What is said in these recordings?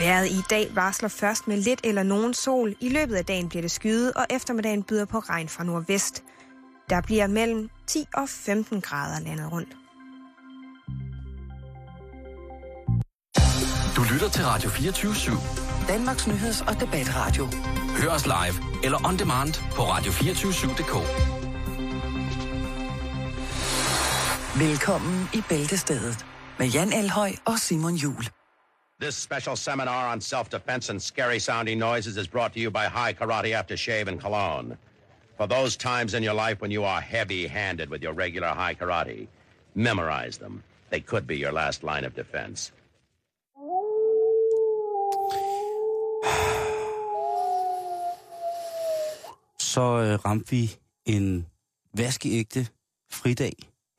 Vejret i dag varsler først med lidt eller nogen sol. I løbet af dagen bliver det skyet, og eftermiddagen byder på regn fra nordvest. Der bliver mellem 10 og 15 grader landet rundt. Du lytter til Radio 24 /7. Danmarks Nyheds- og Debatradio. Hør os live eller on demand på radio247.dk. Velkommen i Bæltestedet med Jan Elhøj og Simon Jul. This special seminar on self-defense and scary sounding noises is brought to you by High Karate Aftershave and Cologne. For those times in your life when you are heavy-handed with your regular high karate, memorize them. They could be your last line of defense. så øh, ramte vi en vaskeægte fridag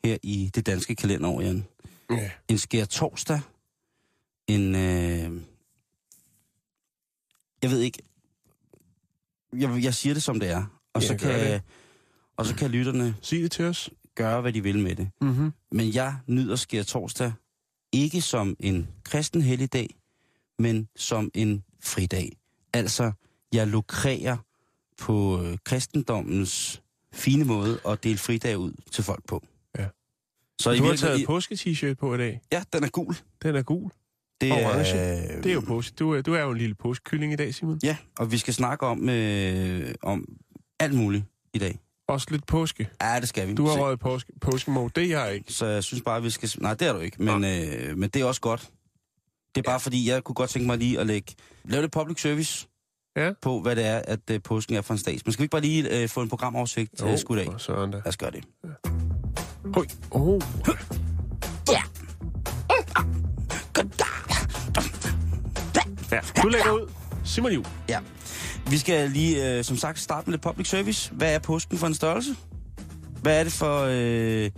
her i det danske kalenderår, Jan. Ja. En skær torsdag. En... Øh, jeg ved ikke... Jeg, jeg siger det, som det er. Og, Ja, så kan, det. og så kan lytterne Sig det til os. gøre, hvad de vil med det. Mm-hmm. Men jeg nyder skær torsdag ikke som en kristen helligdag, men som en fridag. Altså, jeg lukrerer på øh, kristendommens fine måde at dele fridag ud til folk på. Ja. Så Du i har taget påske-t-shirt på i dag. Ja, den er gul. Den er gul. Det Orange. er, Det er jo påske. Du du er jo en lille påskekylling i dag, Simon. Ja, og vi skal snakke om, øh, om alt muligt i dag. Også lidt påske. Ja, det skal vi. Du har røget påske, påskemode. Det er jeg ikke. Så jeg synes bare, vi skal... Nej, det er du ikke, men, øh, men det er også godt. Det er bare fordi, jeg kunne godt tænke mig lige at lægge... Lave lidt public service Ja. på, hvad det er, at øh, påsken er for en stats. Men skal vi ikke bare lige øh, få en programoversigt til Jo, oh, skudt af? for Søren da. Lad os gøre det. Hoi. Oh. Ja, du lægger ud. Simon Juhl. Ja. Vi skal lige, øh, som sagt, starte med lidt public service. Hvad er påsken for en størrelse? Hvad er det for... Øh,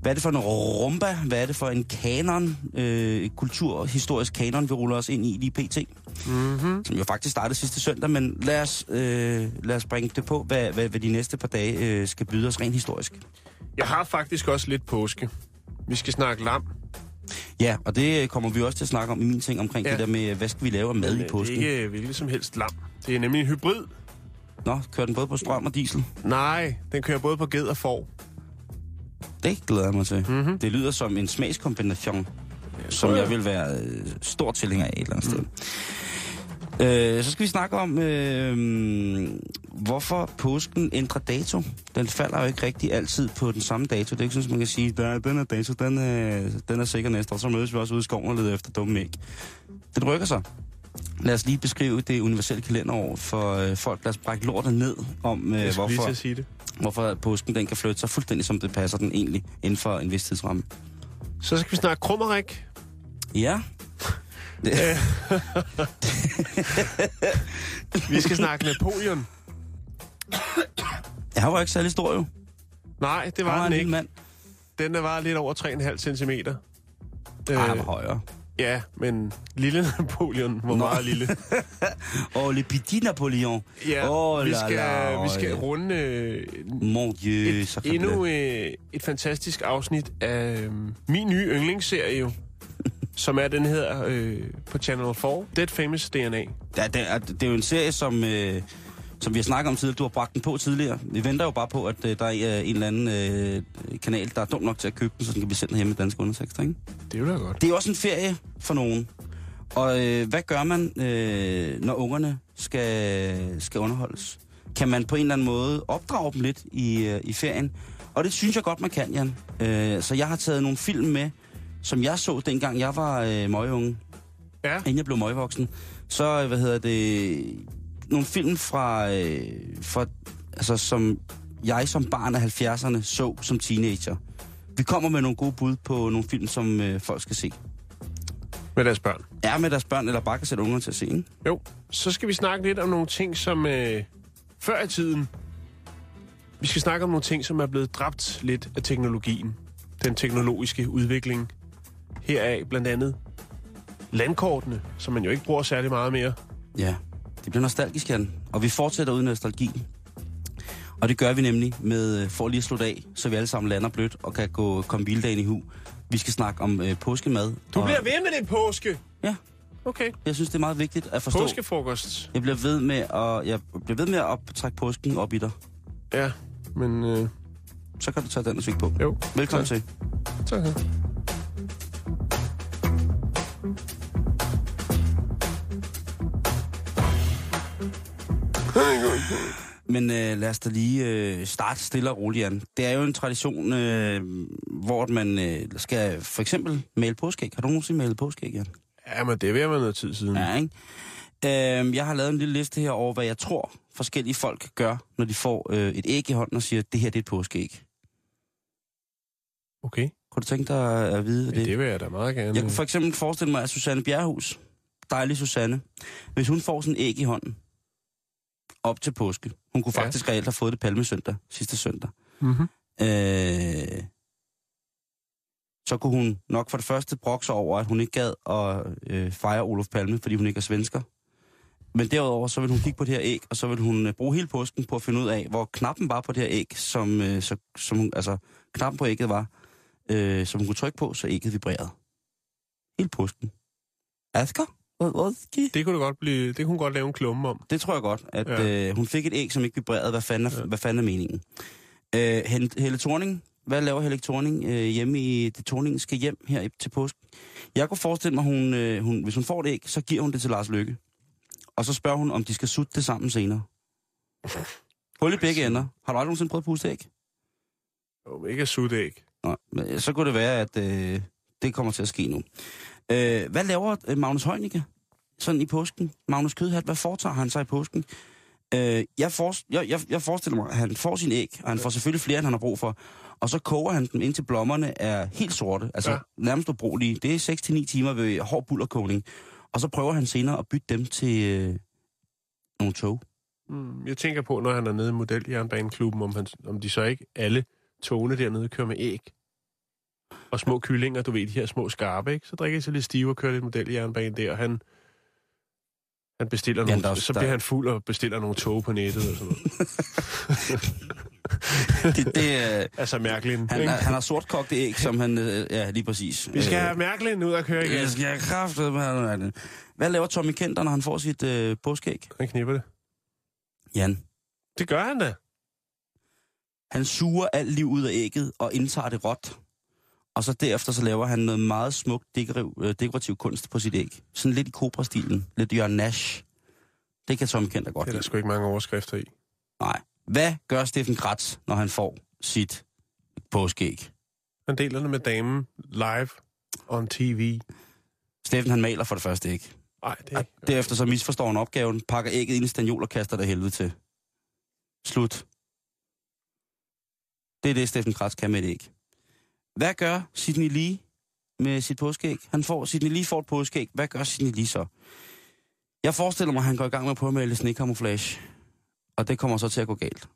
hvad er det for en rumba? Hvad er det for en kanon, øh, kulturhistorisk kanon, vi ruller os ind i lige pt? Mm-hmm. Som jo faktisk startede sidste søndag, men lad os, øh, lad os bringe det på, hvad, hvad, hvad de næste par dage øh, skal byde os rent historisk. Jeg har faktisk også lidt påske. Vi skal snakke lam. Ja, og det øh, kommer vi også til at snakke om i min ting omkring ja. Det der med, hvad skal vi lave af mad Men, i øh, påsken? Det er ikke hvilket som helst lam. Det er nemlig en hybrid. Nå, kører den både på strøm og diesel? Nej, den kører både på ged og får. Det glæder jeg mig til. Mhm. Det lyder som en smagskombination, som tror jeg jeg. vil være øh, stor tilhænger af et eller andet mm. sted. Øh, så skal vi snakke om, øh, hvorfor påsken ændrer dato. Den falder jo ikke rigtig altid på den samme dato. Det er ikke sådan, at man kan sige, at den er dato, den er, den er sikker næste år. Så mødes vi også ude i skoven og leder efter dumme æg. Den rykker sig. Lad os lige beskrive det universelle kalenderår for øh, folk. Lad os brække lortet ned om, øh, hvorfor, sige det. hvorfor påsken den kan flytte sig fuldstændig, som det passer den egentlig, inden for en vis tidsramme. Så skal vi snakke krummerik. Ja. Det, Vi skal snakke Napoleon. jeg var ikke særlig stor jo. Nej, det Han var var en den lille ikke. mand. Den der var lidt over 3,5 cm. Ej, han var højere. ja, men lille Napoleon var Nå. meget lille. Åh, oh, le petit Napoleon. Ja, Åh, vi, la, skal, la, vi skal øh, runde øh, Mon dieu, et, endnu øh, et fantastisk afsnit af øh, min nye yndlingsserie, jo, som er den her øh, på Channel 4, Dead Famous DNA. Ja, det, er, det er jo en serie, som, øh, som vi har snakket om tidligere. Du har bragt den på tidligere. Vi venter jo bare på, at øh, der er en eller anden øh, kanal, der er dum nok til at købe den, så den kan blive sendt hjemme med danske undertekster, ikke? Det er jo da godt. Det er også en ferie for nogen. Og øh, hvad gør man, øh, når ungerne skal, skal underholdes? Kan man på en eller anden måde opdrage dem lidt i, øh, i ferien? Og det synes jeg godt, man kan, Jan. Øh, så jeg har taget nogle film med, som jeg så dengang jeg var øh, møgeunge, Ja, inden jeg blev møgevoksen. Så, øh, hvad hedder det, nogle film fra, øh, fra altså, som jeg som barn af 70'erne så som teenager. Vi kommer med nogle gode bud på nogle film, som øh, folk skal se. med deres børn. Er med deres børn, eller bare kan sætte ungerne til at se, ikke? Jo, så skal vi snakke lidt om nogle ting, som øh, før i tiden... Vi skal snakke om nogle ting, som er blevet dræbt lidt af teknologien. Den teknologiske udvikling. Heraf blandt andet landkortene, som man jo ikke bruger særlig meget mere. Ja, det bliver nostalgisk, Jan. Og vi fortsætter uden nostalgi. Og det gør vi nemlig med, øh, for lige at slutte af, så vi alle sammen lander blødt og kan gå komme hviledagen i hu. Vi skal snakke om øh, påskemad. Du og, bliver ved med det påske! Ja, Okay. Jeg synes, det er meget vigtigt at forstå. Påskefrokost. Jeg bliver ved med at, jeg bliver ved med at optrække påsken op i dig. Ja, men... Øh, Så kan du tage den musik på. jo. Velkommen tak. til. Tak. Men øh, lad os da lige øh, starte stille og roligt, Jan. Det er jo en tradition, øh, hvor man øh, skal for eksempel male påskæg. Har du nogensinde malet påskæg, Jan? Ja, men det er ved at være noget tid siden. Ja, ikke? Øh, jeg har lavet en lille liste her over, hvad jeg tror forskellige folk gør, når de får øh, et æg i hånden og siger, det her det er et påskeæg. Okay. Kunne du tænke dig at vide, Ja, det det vil jeg da meget gerne. Jeg kunne for eksempel forestille mig, at Susanne Bjerghus, dejlig Susanne, hvis hun får sådan en æg i hånden, op til påske. Hun kunne Ja. faktisk reelt have fået det palmesøndag, sidste søndag. Mm-hmm. Øh, så kunne hun nok for det første brokke sig over, at hun ikke gad at øh, fejre Olof Palme, fordi hun ikke er svensker. Men derudover, så vil hun kigge på det her æg, og så vil hun øh, bruge hele påsken på at finde ud af, hvor knappen var på det her æg, som, øh, så, som hun, altså knappen på ægget var, øh, som hun kunne trykke på, så ægget vibrerede. Hele påsken. Asger? Det kunne det godt blive, det kunne hun godt lave en klumme om. Det tror jeg godt, at Ja. øh, hun fik et æg, som ikke vibrerede. Hvad fanden er, ja. hvad fanden er meningen? Øh, Helle, Thorning, hvad laver Helle Thorning øh, hjemme i det Thorningske hjem her i- til påske? Jeg kunne forestille mig, hun, øh, hun, hvis hun får et æg, så giver hun det til Lars Lykke. Og så spørger hun, om de skal sutte det sammen senere. Hul i begge ender. Har du aldrig nogensinde prøvet at puste æg? Jo, ikke at sutte æg. Nå, men så kunne det være, at øh, det kommer til at ske nu. Øh, hvad laver øh, Magnus Heunicke sådan i påsken? Magnus Kødhat, hvad foretager han sig i påsken? Øh, jeg, for, jeg, jeg, jeg forestiller mig, at han får sin æg, og han får selvfølgelig flere, end han har brug for. Og så koger han dem, indtil blommerne er helt sorte, altså Ja. ja. nærmest ubrugelige. Det er 6-9 timer ved hård bullerkogning. Og så prøver han senere at bytte dem til øh, nogle tog. Mm, jeg tænker på, når han er nede i modeljernbaneklubben, om, han, om de så ikke alle togene dernede kører med æg. Og små kyllinger, du ved, de her små skarpe, ikke? Så drikker de sig lidt stive og kører lidt modeljernbane der, og han, han bestiller nogle, er- så bliver han fuld og bestiller nogle tog på nettet og sådan noget. Det, det, øh, altså mærkeligt. han, er- han har sortkogte æg, som han... Øh, ja, lige præcis. Vi skal Øh, have Mærkelin ud og køre igen. Jeg skal have kraftet med Hvad laver Tommy Kenter, når han får sit øh, påskeæg? Han knipper det. Jan. Det gør han da. Han suger alt liv ud af ægget og indtager det råt. Og så derefter så laver han noget meget smukt dekorativ, øh, dekorativ kunst på sit æg. Sådan lidt i Cobra-stilen. Lidt Jørgen Nash. Det kan Tommy Kenter godt Det er der sgu ikke mange overskrifter i. Nej. Hvad gør Steffen Kratz, når han får sit påskeæg? Han deler det med damen live on TV. Steffen han maler for det første æg. Nej, det er ikke. derefter så misforstår han opgaven, pakker ægget ind i stanjol og kaster det helvede til. Slut. Det er det, Steffen Kratz kan med et æg. Hvad gør Sidney Lee med sit påskæg? Han får, Sidney Lee får et påskæg. Hvad gør Sidney Lee så? Jeg forestiller mig, at han går i gang med at prøve snekamouflage. Og det kommer så til at gå galt.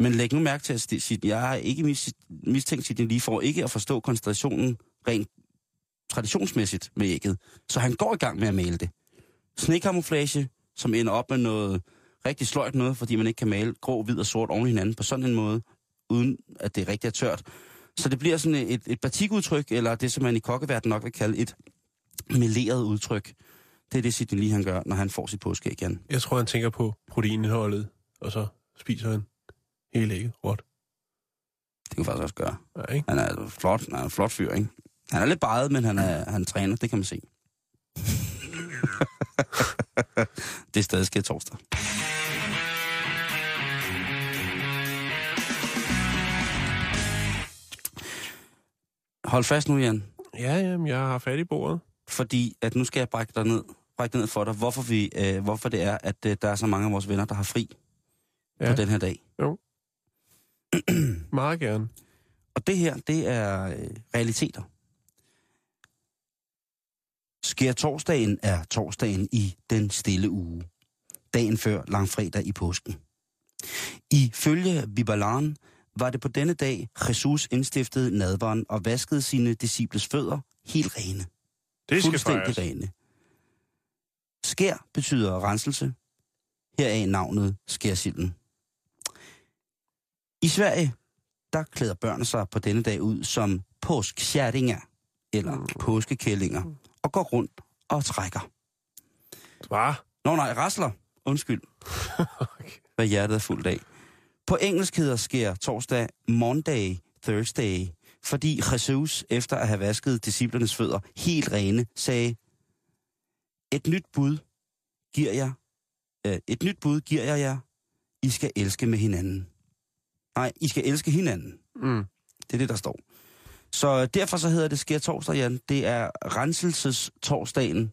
Men læg nu mærke til, at Sidney, jeg har ikke mistænkt Sidney Lee for ikke at forstå koncentrationen rent traditionsmæssigt med ægget. Så han går i gang med at male det. Snekamouflage, som ender op med noget rigtig sløjt noget, fordi man ikke kan male grå, hvid og sort oven i hinanden på sådan en måde, uden at det rigtig er tørt. Så det bliver sådan et, et batikudtryk, eller det, som man i kokkeverdenen nok vil kalde et meleret udtryk. Det er det, Sidney Lee han gør, når han får sit påskeæg igen. Jeg tror, han tænker på proteinindholdet, og så spiser han hele ægget råt. Det kan faktisk også gøre. Ja, ikke? Han er altså flot, han er en flot fyr, ikke? Han er lidt bejet, men han, er, han træner, det kan man se. det er stadig sker torsdag. Hold fast nu, Jan. Ja, jamen, jeg har fat i bordet. Fordi at nu skal jeg brække dig ned, brække ned for dig, hvorfor, vi, øh, hvorfor det er, at øh, der er så mange af vores venner, der har fri ja. På den her dag. Meget gerne. Og det her, det er øh, realiteter. Sker torsdagen er torsdagen i den stille uge. Dagen før langfredag i påsken. Ifølge Bibalan var det på denne dag, Jesus indstiftede nadveren og vaskede sine disciples fødder helt rene. Det skal Fuldstændig fejres. rene. Skær betyder renselse. Heraf navnet skærsilden. I Sverige, der klæder børn sig på denne dag ud som påskkærringer eller påskekællinger og går rundt og trækker. Hvad? Nå nej, rasler. Undskyld. Okay. Hvad hjertet er fuldt af. På engelsk hedder sker torsdag Monday, Thursday, fordi Jesus, efter at have vasket disciplernes fødder helt rene, sagde, et nyt bud giver jeg, øh, et nyt bud giver jeg jer, I skal elske med hinanden. Nej, I skal elske hinanden. Mm. Det er det, der står. Så derfor så hedder det sker torsdag, Jan. Det er renselses torsdagen.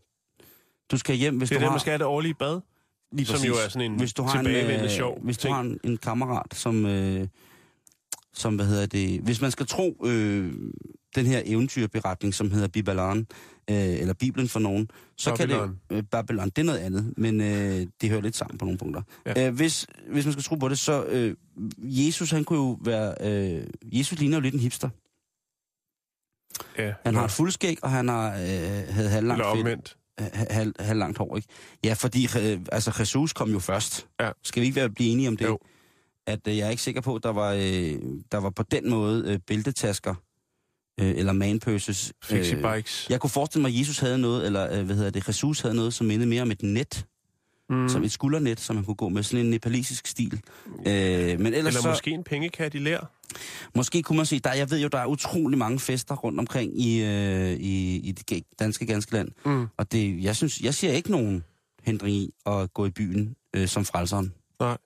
Du skal hjem, hvis Det er du der, har... man skal have det årlige bad. Lige som jo er sådan en hvis du har en, tilbagevendende øh, sjov Hvis du ting. har en, en kammerat, som, øh, som, hvad hedder det, hvis man skal tro øh, den her eventyrberetning, som hedder Bibelaren, øh, eller Bibelen for nogen, så Babylon. kan det, øh, Babylon, det er noget andet, men øh, det hører lidt sammen på nogle punkter. Ja. Øh, hvis, hvis man skal tro på det, så øh, Jesus, han kunne jo være, øh, Jesus ligner jo lidt en hipster. Ja, Han har et fuldskæg, og han har øh, havde halvlangt eller fedt omvendt. Ha- halv, halv langt hår, ikke? Ja, fordi øh, altså, Jesus kom jo først. Ja. Skal vi ikke være blive enige om det? Jo. At øh, jeg er ikke sikker på, at der var, øh, der var på den måde øh, bæltetasker øh, eller manpurses. Fixie bikes. jeg kunne forestille mig, at Jesus havde noget, eller øh, hvad hedder det, Jesus havde noget, som mindede mere om et net, mm. som et skuldernet, som man kunne gå med, sådan en nepalesisk stil. Øh, men ellers Eller så, måske en pengekat i lær. Måske kunne man sige, der, jeg ved jo, der er utrolig mange fester rundt omkring i, øh, i, i det danske, ganske land. Mm. Og det, jeg synes, jeg ser ikke nogen hindring i at gå i byen øh, som frelseren. Nej.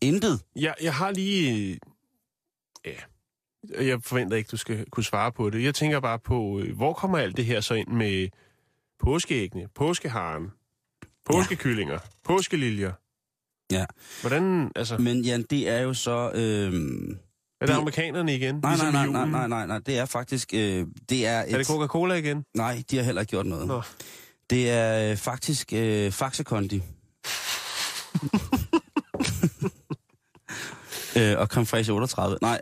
Intet. Jeg, jeg har lige... Ja, jeg forventer ikke, du skal kunne svare på det. Jeg tænker bare på, øh, hvor kommer alt det her så ind med påskeæggene, påskeharen, påskekyllinger, påskeliljer? Ja. Hvordan, altså, Men Jan, det er jo så... Øh, er det det- amerikanerne igen? nej, ligesom nej, nej, nej, nej, nej, nej, det er faktisk... Øh, det er, et, Er det Coca-Cola igen? Nej, de har heller ikke gjort noget. Nå. Det er øh, faktisk øh, Faxe Kondi. øh, og fraiche 38. Nej,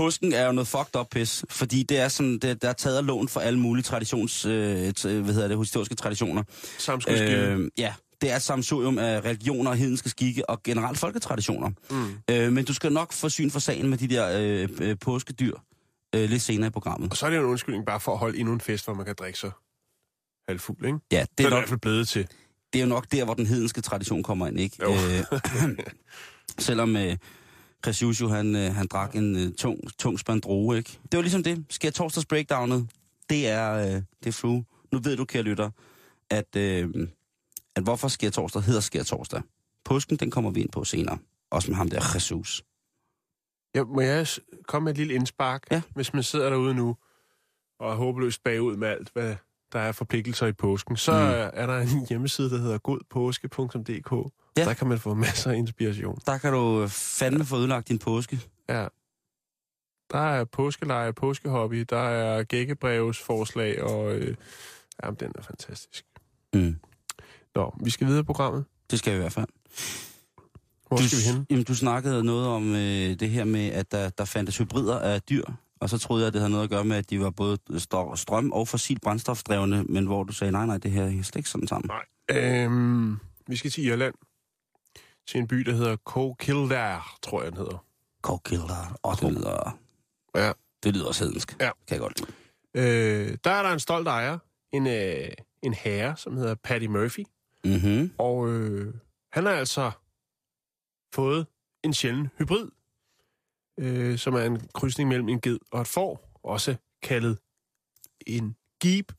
påsken er jo noget fucked up pis, fordi det er sådan, det, der er taget af lån for alle mulige traditions, øh, t- hvad hedder det, historiske traditioner. Samskudskilde. Øh, ja, det er et samsurium af religioner, hedenske skikke og generelt folketraditioner. mm. Øh, men du skal nok få syn for sagen med de der øh, øh, påskedyr øh, lidt senere i programmet. Og så er det jo en undskyldning bare for at holde endnu en fest, hvor man kan drikke sig halvfuld, ikke? Ja, Det er det i nok, hvert fald blevet til. det er jo nok der, hvor den hedenske tradition kommer ind, ikke? Jo. Øh, selvom øh, Jo, han, øh, han drak en øh, tung, tung spand droge, ikke? Det var ligesom det. Sker torsdags breakdownet, det er, øh, det er flue. Nu ved du, kære lytter, at, øh, at hvorfor sker torsdag hedder sker torsdag. Påsken, den kommer vi ind på senere. Også med ham der Jesus. Ja, må jeg komme med et lille indspark? Ja. Hvis man sidder derude nu og er håbløst bagud med alt, hvad der er forpligtelser i påsken, så Mm. er der en hjemmeside, der hedder godpåske.dk. Ja. Der kan man få masser af inspiration. Der kan du fandme få udlagt din påske. Ja. Der er påskeleje, påskehobby, der er gækkebrevsforslag, og øh, jamen, den er fantastisk. Mm. Nå, vi skal videre i programmet. Det skal vi i hvert fald. Hvor du, skal vi hen? Jamen, du snakkede noget om øh, det her med, at der, der fandtes hybrider af dyr, og så troede jeg, at det havde noget at gøre med, at de var både str- strøm- og fossil brændstofdrevne, men hvor du sagde, nej, nej, det her er slet ikke sådan sammen. Nej. Øhm, vi skal til Irland. Til en by, der hedder Coquildare, tror jeg, den hedder. Kokilder. Og det lyder, Ja. det lyder også hedensk. Ja. Kan jeg godt lide. Øh, der er der en stolt ejer, en, øh, en herre, som hedder Paddy Murphy. Mm-hmm. Og øh, han har altså fået en sjælden hybrid, øh, som er en krydsning mellem en ged og et får, også kaldet en gib.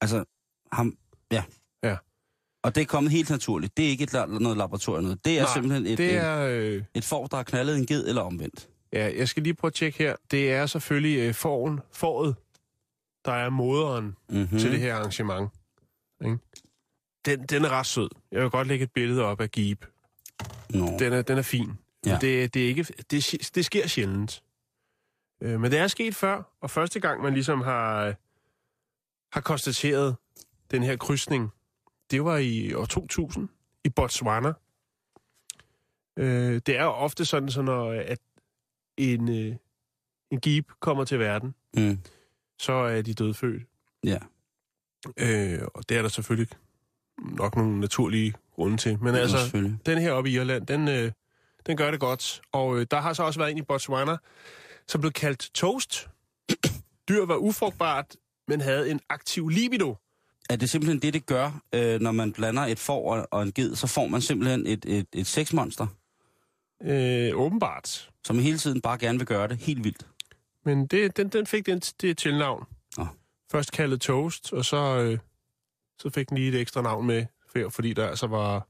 Altså, ham, ja. Ja. Og det er kommet helt naturligt. Det er ikke et, noget laboratorium. Noget. Det er Nej, simpelthen et, Det er... Øh, et får, der har knaldet en ged eller omvendt. ja, jeg skal lige prøve at tjekke her. Det er selvfølgelig øh, foren, foret, der er moderen Mm-hmm. mm. til det her arrangement. Ikke? Den, den er ret sød. Jeg vil godt lægge et billede op af Gib. Nå. Den er, den er fin. Ja. Det, det, er ikke, det, det sker sjældent. Øh, men det er sket før, og første gang, man ligesom har, øh, har konstateret den her krydsning, det var i år 2000 i Botswana. Øh, det er jo ofte sådan, så når at en, øh, en gib kommer til verden, Mm. så er de dødfødt. Ja. Øh, og det er der selvfølgelig nok nogle naturlige grunde til. Men Altså, den her oppe i Irland, den, øh, den gør det godt. Og øh, der har så også været en i Botswana, som blev kaldt toast. Dyr var ufrugtbart, men havde en aktiv libido. er det simpelthen det, det gør, øh, når man blander et får og, en ged, så får man simpelthen et, et, et sexmonster, Øh, åbenbart. som hele tiden bare gerne vil gøre det helt vildt. Men det, den, den fik den, det tilnavn. Nå. Først kaldet Toast, og så, øh, så fik den lige et ekstra navn med, for- fordi der altså var,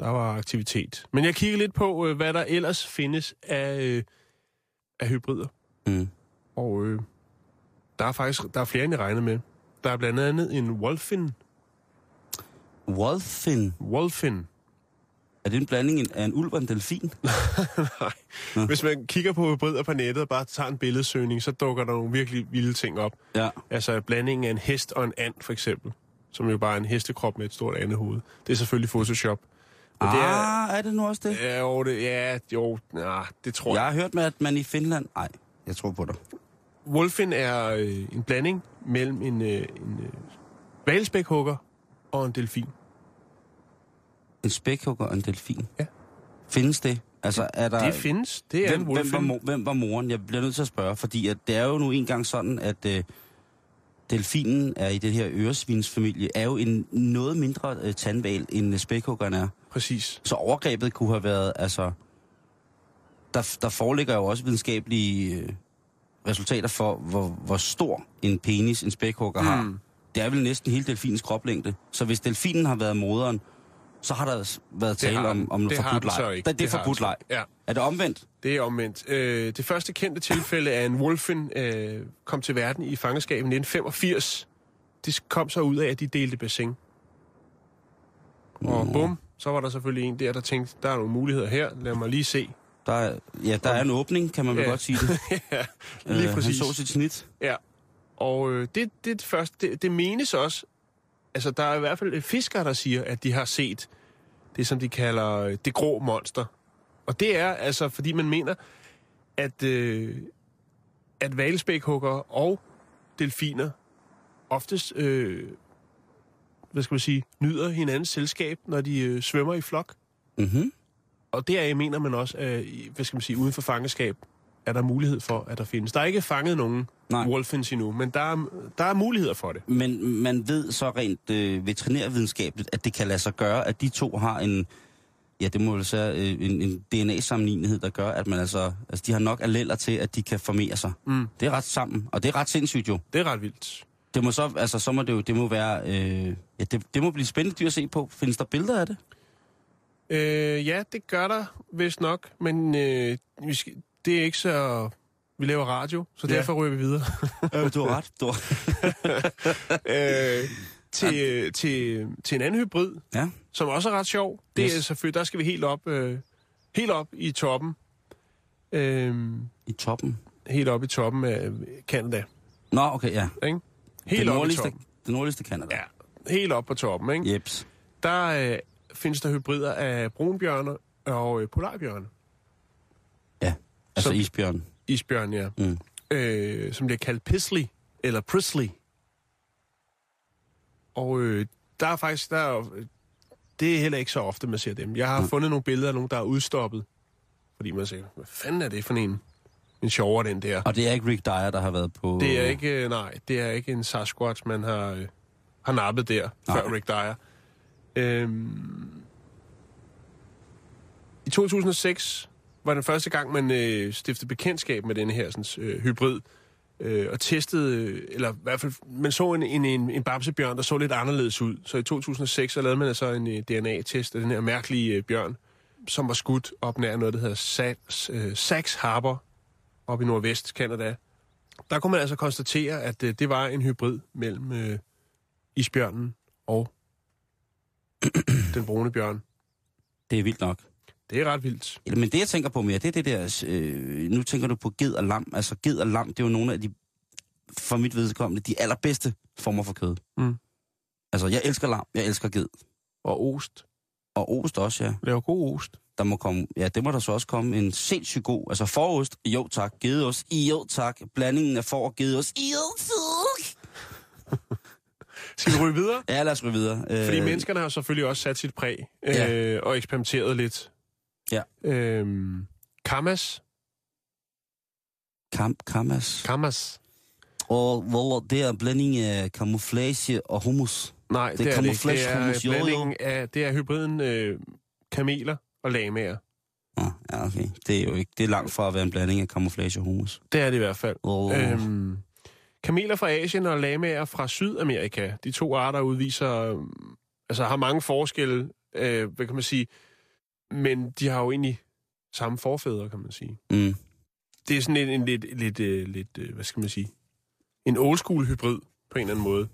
der var aktivitet. Men jeg kigger lidt på, øh, hvad der ellers findes af, øh, af hybrider. Mm. Og øh, der er faktisk der er flere, end jeg regnede med. Der er blandt andet en Wolfin. Wolfin, Wolfin. er det en blanding af en ulv og en delfin? Nej. Hvis man kigger på hybrider på nettet og bare tager en billedsøgning, så dukker der nogle virkelig vilde ting op. Ja. Altså blandingen af en hest og en and, for eksempel. Som jo bare er en hestekrop med et stort andehoved. Det er selvfølgelig Photoshop. Men det er, ah, er det nu også det? ja, jo, det, ja, jo, nej, det tror Jeg jeg. har hørt med, at man i Finland... Nej, jeg tror på dig. Wolfin er øh, en blanding mellem en, øh, en øh, valspækhugger og en delfin. En spækhugger og en delfin. Ja. Findes det? Altså, er der... Det findes. Det er hvem, en hvem, var, hvem var moren? Jeg bliver nødt til at spørge, fordi at det er jo nu engang sådan, at øh, delfinen er i det her øresvinsfamilie, er jo en noget mindre øh, tandval, end øh, spækhuggeren er. Præcis. Så overgrebet kunne have været, altså... Der, der foreligger jo også videnskabelige øh, resultater for, hvor, hvor stor en penis en spækhugger mm. har. Det er vel næsten hele delfinens kroplængde. Så hvis delfinen har været moderen, så har der været tale om, om Det forbudt leg. Det, det er Det har forbudt leg. Ja. Er det omvendt? Det er omvendt. Øh, det første kendte tilfælde af en wolfin øh, kom til verden i fangenskab i 1985. Det kom så ud af, at de delte bassin. Og bum, så var der selvfølgelig en der, der tænkte, der er nogle muligheder her, lad mig lige se. Der er, ja, der er en åbning, kan man vel Ja. godt sige det. ja, lige Øh, præcis. Han så sit snit. Ja. Og øh, det, det, det første, det, det menes også, altså der er i hvert fald fiskere, der siger, at de har set det, som de kalder øh, det grå monster. Og det er altså, fordi man mener, at, øh, at valspækhugger og delfiner oftest, øh, hvad skal man sige, nyder hinandens selskab, når de øh, svømmer i flok. Mm-hmm. Og der mener man også, at, i- hvad skal man sige, uden for fangeskab, er der mulighed for, at der findes. Der er ikke fanget nogen Nej. wolfins endnu, men der er, der er muligheder for det. Men man ved så rent øh, veterinærvidenskabeligt, at det kan lade sig gøre, at de to har en, ja, det må vel sige, øh, en, en DNA-sammenlignelighed, der gør, at man altså, altså, de har nok alleller til, at de kan formere sig. Mm. Det er ret sammen, og det er ret sindssygt jo. Det er ret vildt. Det må så, altså, så må det jo, det må være, øh, ja, det, det må blive spændende dyr at se på. Findes der billeder af det? Øh, ja, det gør der vist nok, men øh, vi skal, det er ikke så... Vi laver radio, så Ja. derfor ryger vi videre. Øh, du har ret. Du har... øh, til, til, til en anden hybrid, Ja. som også er ret sjov. Det Yes. er selvfølgelig, der skal vi helt op, øh, helt op i toppen. Øh, I toppen. helt op i toppen af Canada. Nå, okay, ja. Ikke? Helt det op i toppen. det nordligste Canada. Ja, helt op på toppen. Ikke? Jeps. Der øh, findes der hybrider af brunbjørne og øh, polarbjørne. Ja, altså Så- isbjørn. Isbjørn, ja. Mm. Øh, som bliver kaldt Pisley, eller Prisley. Og øh, der er faktisk, der er, det er heller ikke så ofte, man ser dem. Jeg har fundet nogle billeder af nogen, der er udstoppet. Fordi man siger, hvad fanden er det for en? En sjovere, den der. Og det er ikke Rick Dyer, der har været på... Det er ikke, øh, nej, det er ikke en Sasquatch, man har, øh, har nappet der, Nej. før Rick Dyer. Øhm, I 2006 var den første gang, man øh, stiftede bekendtskab med denne her sådan, øh, hybrid, øh, og testede, øh, eller i hvert fald, man så en, en, en, en bamsebjørn, der så lidt anderledes ud. Så i 2006 så lavede man altså en øh, DNA-test af den her mærkelige øh, bjørn, som var skudt op nær noget, der hedder Sachs, øh, Sax Harbor, op i nordvest Canada. Der kunne man altså konstatere, at øh, det var en hybrid mellem øh, isbjørnen og den brune bjørn. Det er vildt nok. Det er ret vildt. Men det, jeg tænker på mere, det er det der... Øh, nu tænker du på ged og lam. Altså, ged og lam, det er jo nogle af de, for mit vedkommende, de allerbedste former for kød. Mm. Altså, jeg elsker lam, jeg elsker ged. Og ost. Og ost også, ja. Laver god ost. Der må komme, ja, det må der så også komme en sindssygt god, altså forost, jo tak, gedeost, jo tak, blandingen af for og gedeost, jo tak. Skal vi ryge videre? Ja, lad os ryge videre. Fordi Øh, menneskerne har selvfølgelig også sat sit præg øh, Ja. og eksperimenteret lidt. Ja. Øhm, Kamas. Kam, kamas. Kamas. Og hvor det er en blanding af camouflage og hummus. Nej, Det det, er er det ikke. camouflage Det er hummus, jo, jo. blandingen af, det er hybriden øh, kameler og lamager. Ah, ja, okay. Det er jo ikke, det er langt fra at være en blanding af camouflage og hummus. Det er det i hvert fald. Og, Øhm, kameler fra Asien og lamaer fra Sydamerika. De to arter udviser, altså har mange forskelle, øh, hvad kan man sige, men de har jo egentlig samme forfædre, kan man sige. mm, Det er sådan en, en lidt, lidt, øh, lidt øh, hvad skal man sige, en old school hybrid på en eller anden måde.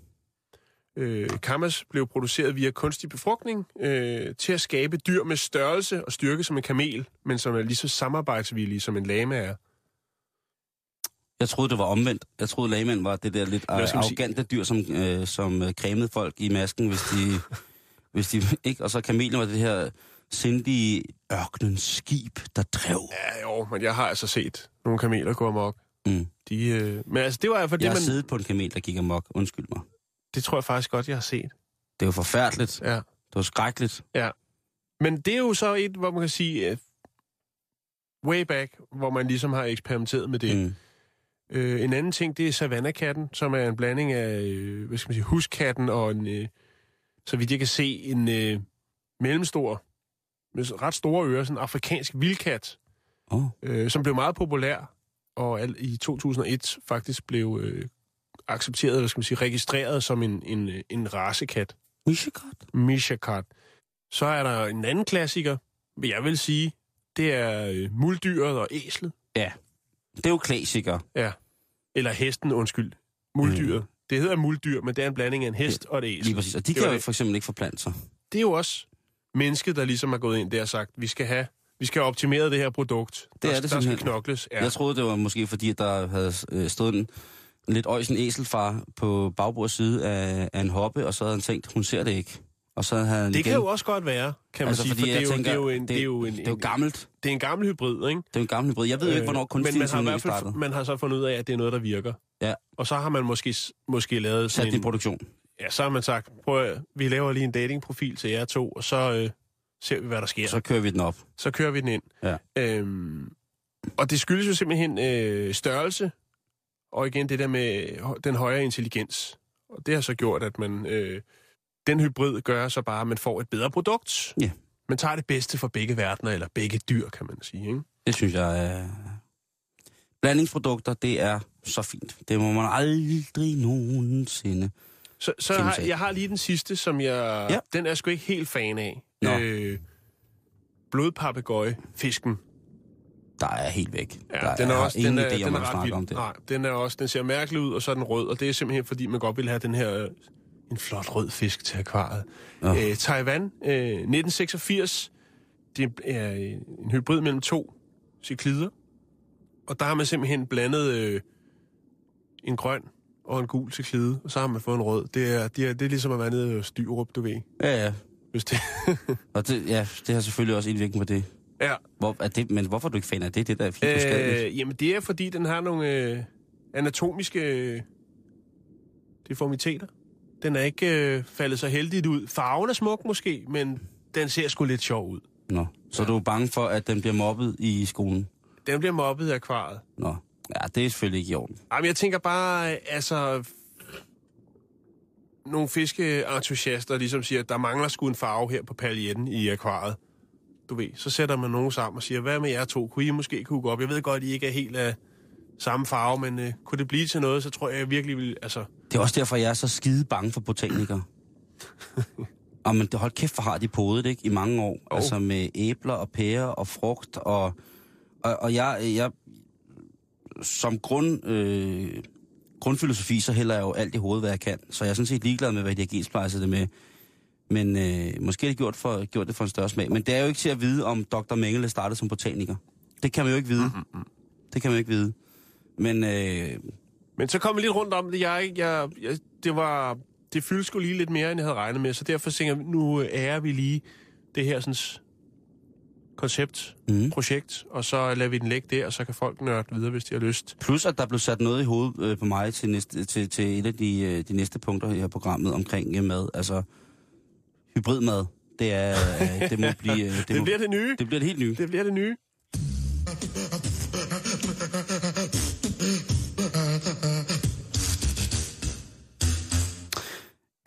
Øh, Kamas blev produceret via kunstig befrugtning øh, til at skabe dyr med størrelse og styrke som en kamel, men som er lige så samarbejdsvillige som en lama er. jeg troede, det var omvendt. Jeg troede, lagmænd var det der lidt arrogante dyr, som, øh, som øh, cremede folk i masken, hvis de... hvis de ikke, og så kamelen var det her sindige ørkenens skib, der drev. Ja, jo, men jeg har altså set nogle kameler gå amok. Mm. De, øh, men altså, det var for det, Jeg har man... siddet på en kamel, der gik amok. Undskyld mig. Det tror jeg faktisk godt, jeg har set. Det var forfærdeligt. Ja. Det var skrækkeligt. Men det er jo så et, hvor man kan sige, uh, way back, hvor man ligesom har eksperimenteret med det. Mm. Mm. Øh, en anden ting, det er savannakatten, som er en blanding af, øh, hvad skal man sige, huskatten og en, øh, så vidt jeg kan se, en øh, mellemstor, med ret store ører, sådan en afrikansk vildkat, Oh. øh, som blev meget populær, og al, i 2001 faktisk blev øh, accepteret, hvad skal man sige, registreret som en, en, en racekat. Mishikat. Mishakat. Så er der en anden klassiker, vil jeg vil sige, det er øh, muldyret og æslet. Ja. Det er jo klassiker. Ja. Eller hesten, undskyld. Muldyret. Mm. Det hedder muldyr, men det er en blanding af en hest og et æsel. Lige præcis. Og de Det kan jo det. for eksempel ikke forplante sig. Det er jo også mennesket, der ligesom er gået ind der og sagt, vi skal have, vi skal have optimeret det her produkt. Det der, er det der skal simpelthen. knokles. Ja. Jeg troede, det var måske fordi, der havde øh, stået en, lidt øjsen æselfar på bagbords side af, af en hoppe, og så havde han tænkt, hun ser det ikke. Og så havde han det igen, kan jo også godt være, kan man altså, sige, fordi for det er, jo, tænker, det er jo en, det er jo en, det er jo gammelt. det er en gammel hybrid, ikke? Det er en gammel hybrid. Jeg ved jo ikke, hvornår Øh, kunstig Men man har, i hvert fald, man har så fundet ud af, at det er noget, der virker. Ja. Og så har man måske, måske lavet Sat sådan det i en, produktion. Ja, så har man sagt, prøv at, vi laver lige en datingprofil til jer to, og så øh, ser vi, hvad der sker. Så kører vi den op. så kører vi den ind. Ja. Øhm, og det skyldes jo simpelthen øh, størrelse, og igen det der med den højere intelligens. Og det har så gjort, at man øh, den hybrid gør så bare, at man får et bedre produkt. Ja. Man tager det bedste fra begge verdener, eller begge dyr, kan man sige. Ikke? Det synes jeg er... Blandingsprodukter, det er så fint. Det må man aldrig nogensinde. Så, så har, jeg har lige den sidste, som jeg... Ja. Den er jeg sgu ikke helt fan af. Nå. Øh, blodpapegøje, fisken. Der er helt væk. Ja, der den er har også, ingen den er, idé, den om er man ret om det. Nej, den er også, den ser mærkelig ud, og så er den rød, og det er simpelthen, fordi man godt vil have den her øh, en flot rød fisk til akvariet. Nå. Øh, Taiwan, øh, 1986, det er øh, en hybrid mellem to ciklider, og der har man simpelthen blandet øh, en grøn og en gul ciklide, og så har man fået en rød. Det er, det er, det er ligesom at være nede i Styrup, du ved. Ja, ja. Hvis det, Og det, ja, det har selvfølgelig også indvirkning på det. ja. Hvor, er det. Men hvorfor er du ikke fan af det? Det der er. Øh, jamen, det er, fordi den har nogle øh, anatomiske øh, deformiteter. Den er ikke øh, faldet så heldigt ud. Farven er smuk måske, men den ser sgu lidt sjov ud. Nå. Så du er bange for, at den bliver mobbet i skolen? Den bliver mobbet af akvariet. Nå. Ja, det er selvfølgelig ikke i orden. Jamen, jeg tænker bare, altså... Nogle fiskeentusiaster ligesom siger, at der mangler sgu en farve her på paljetten i akvariet. Du ved, så sætter man nogen sammen og siger, hvad med jer to? Kunne I måske kunne gå op? Jeg ved godt, I ikke er helt af samme farve, men øh, kunne det blive til noget, så tror jeg, jeg virkelig vil... Altså, Det er også derfor, jeg er så skide bange for botanikere. Og men hold kæft, for har de podet, ikke? I mange år. Jo. Altså med æbler og pærer og frugt. Og, og, og jeg, jeg, som grund, øh, grundfilosofi, så hælder jeg jo alt i hovedet, hvad jeg kan. Så jeg er sådan set ligeglad med, hvad de har gensplejset det med. Men øh, måske har de gjort, for, gjort det for en større smag. Men det er jo ikke til at vide, om Dr. Mengele startede som botaniker. Det kan man jo ikke vide. Mm-hmm. Det kan man jo ikke vide. Men øh, Men så kom vi lidt rundt om det. Jeg, jeg, jeg, det var det fyldte sgu lige lidt mere, end jeg havde regnet med. Så derfor tænker jeg, nu ærer vi lige det her sådan, koncept, Mhm. projekt, og så lader vi den ligge der, og så kan folk nørde videre, hvis de har lyst. Plus, at der blev sat noget i hovedet øh, på mig til, næste, til, til et af de, øh, de næste punkter her i programmet omkring øh, mad. Altså, hybridmad, det, er, øh, det må blive... Øh, det, Det må, bliver det nye. det bliver det helt nye. Det bliver det nye.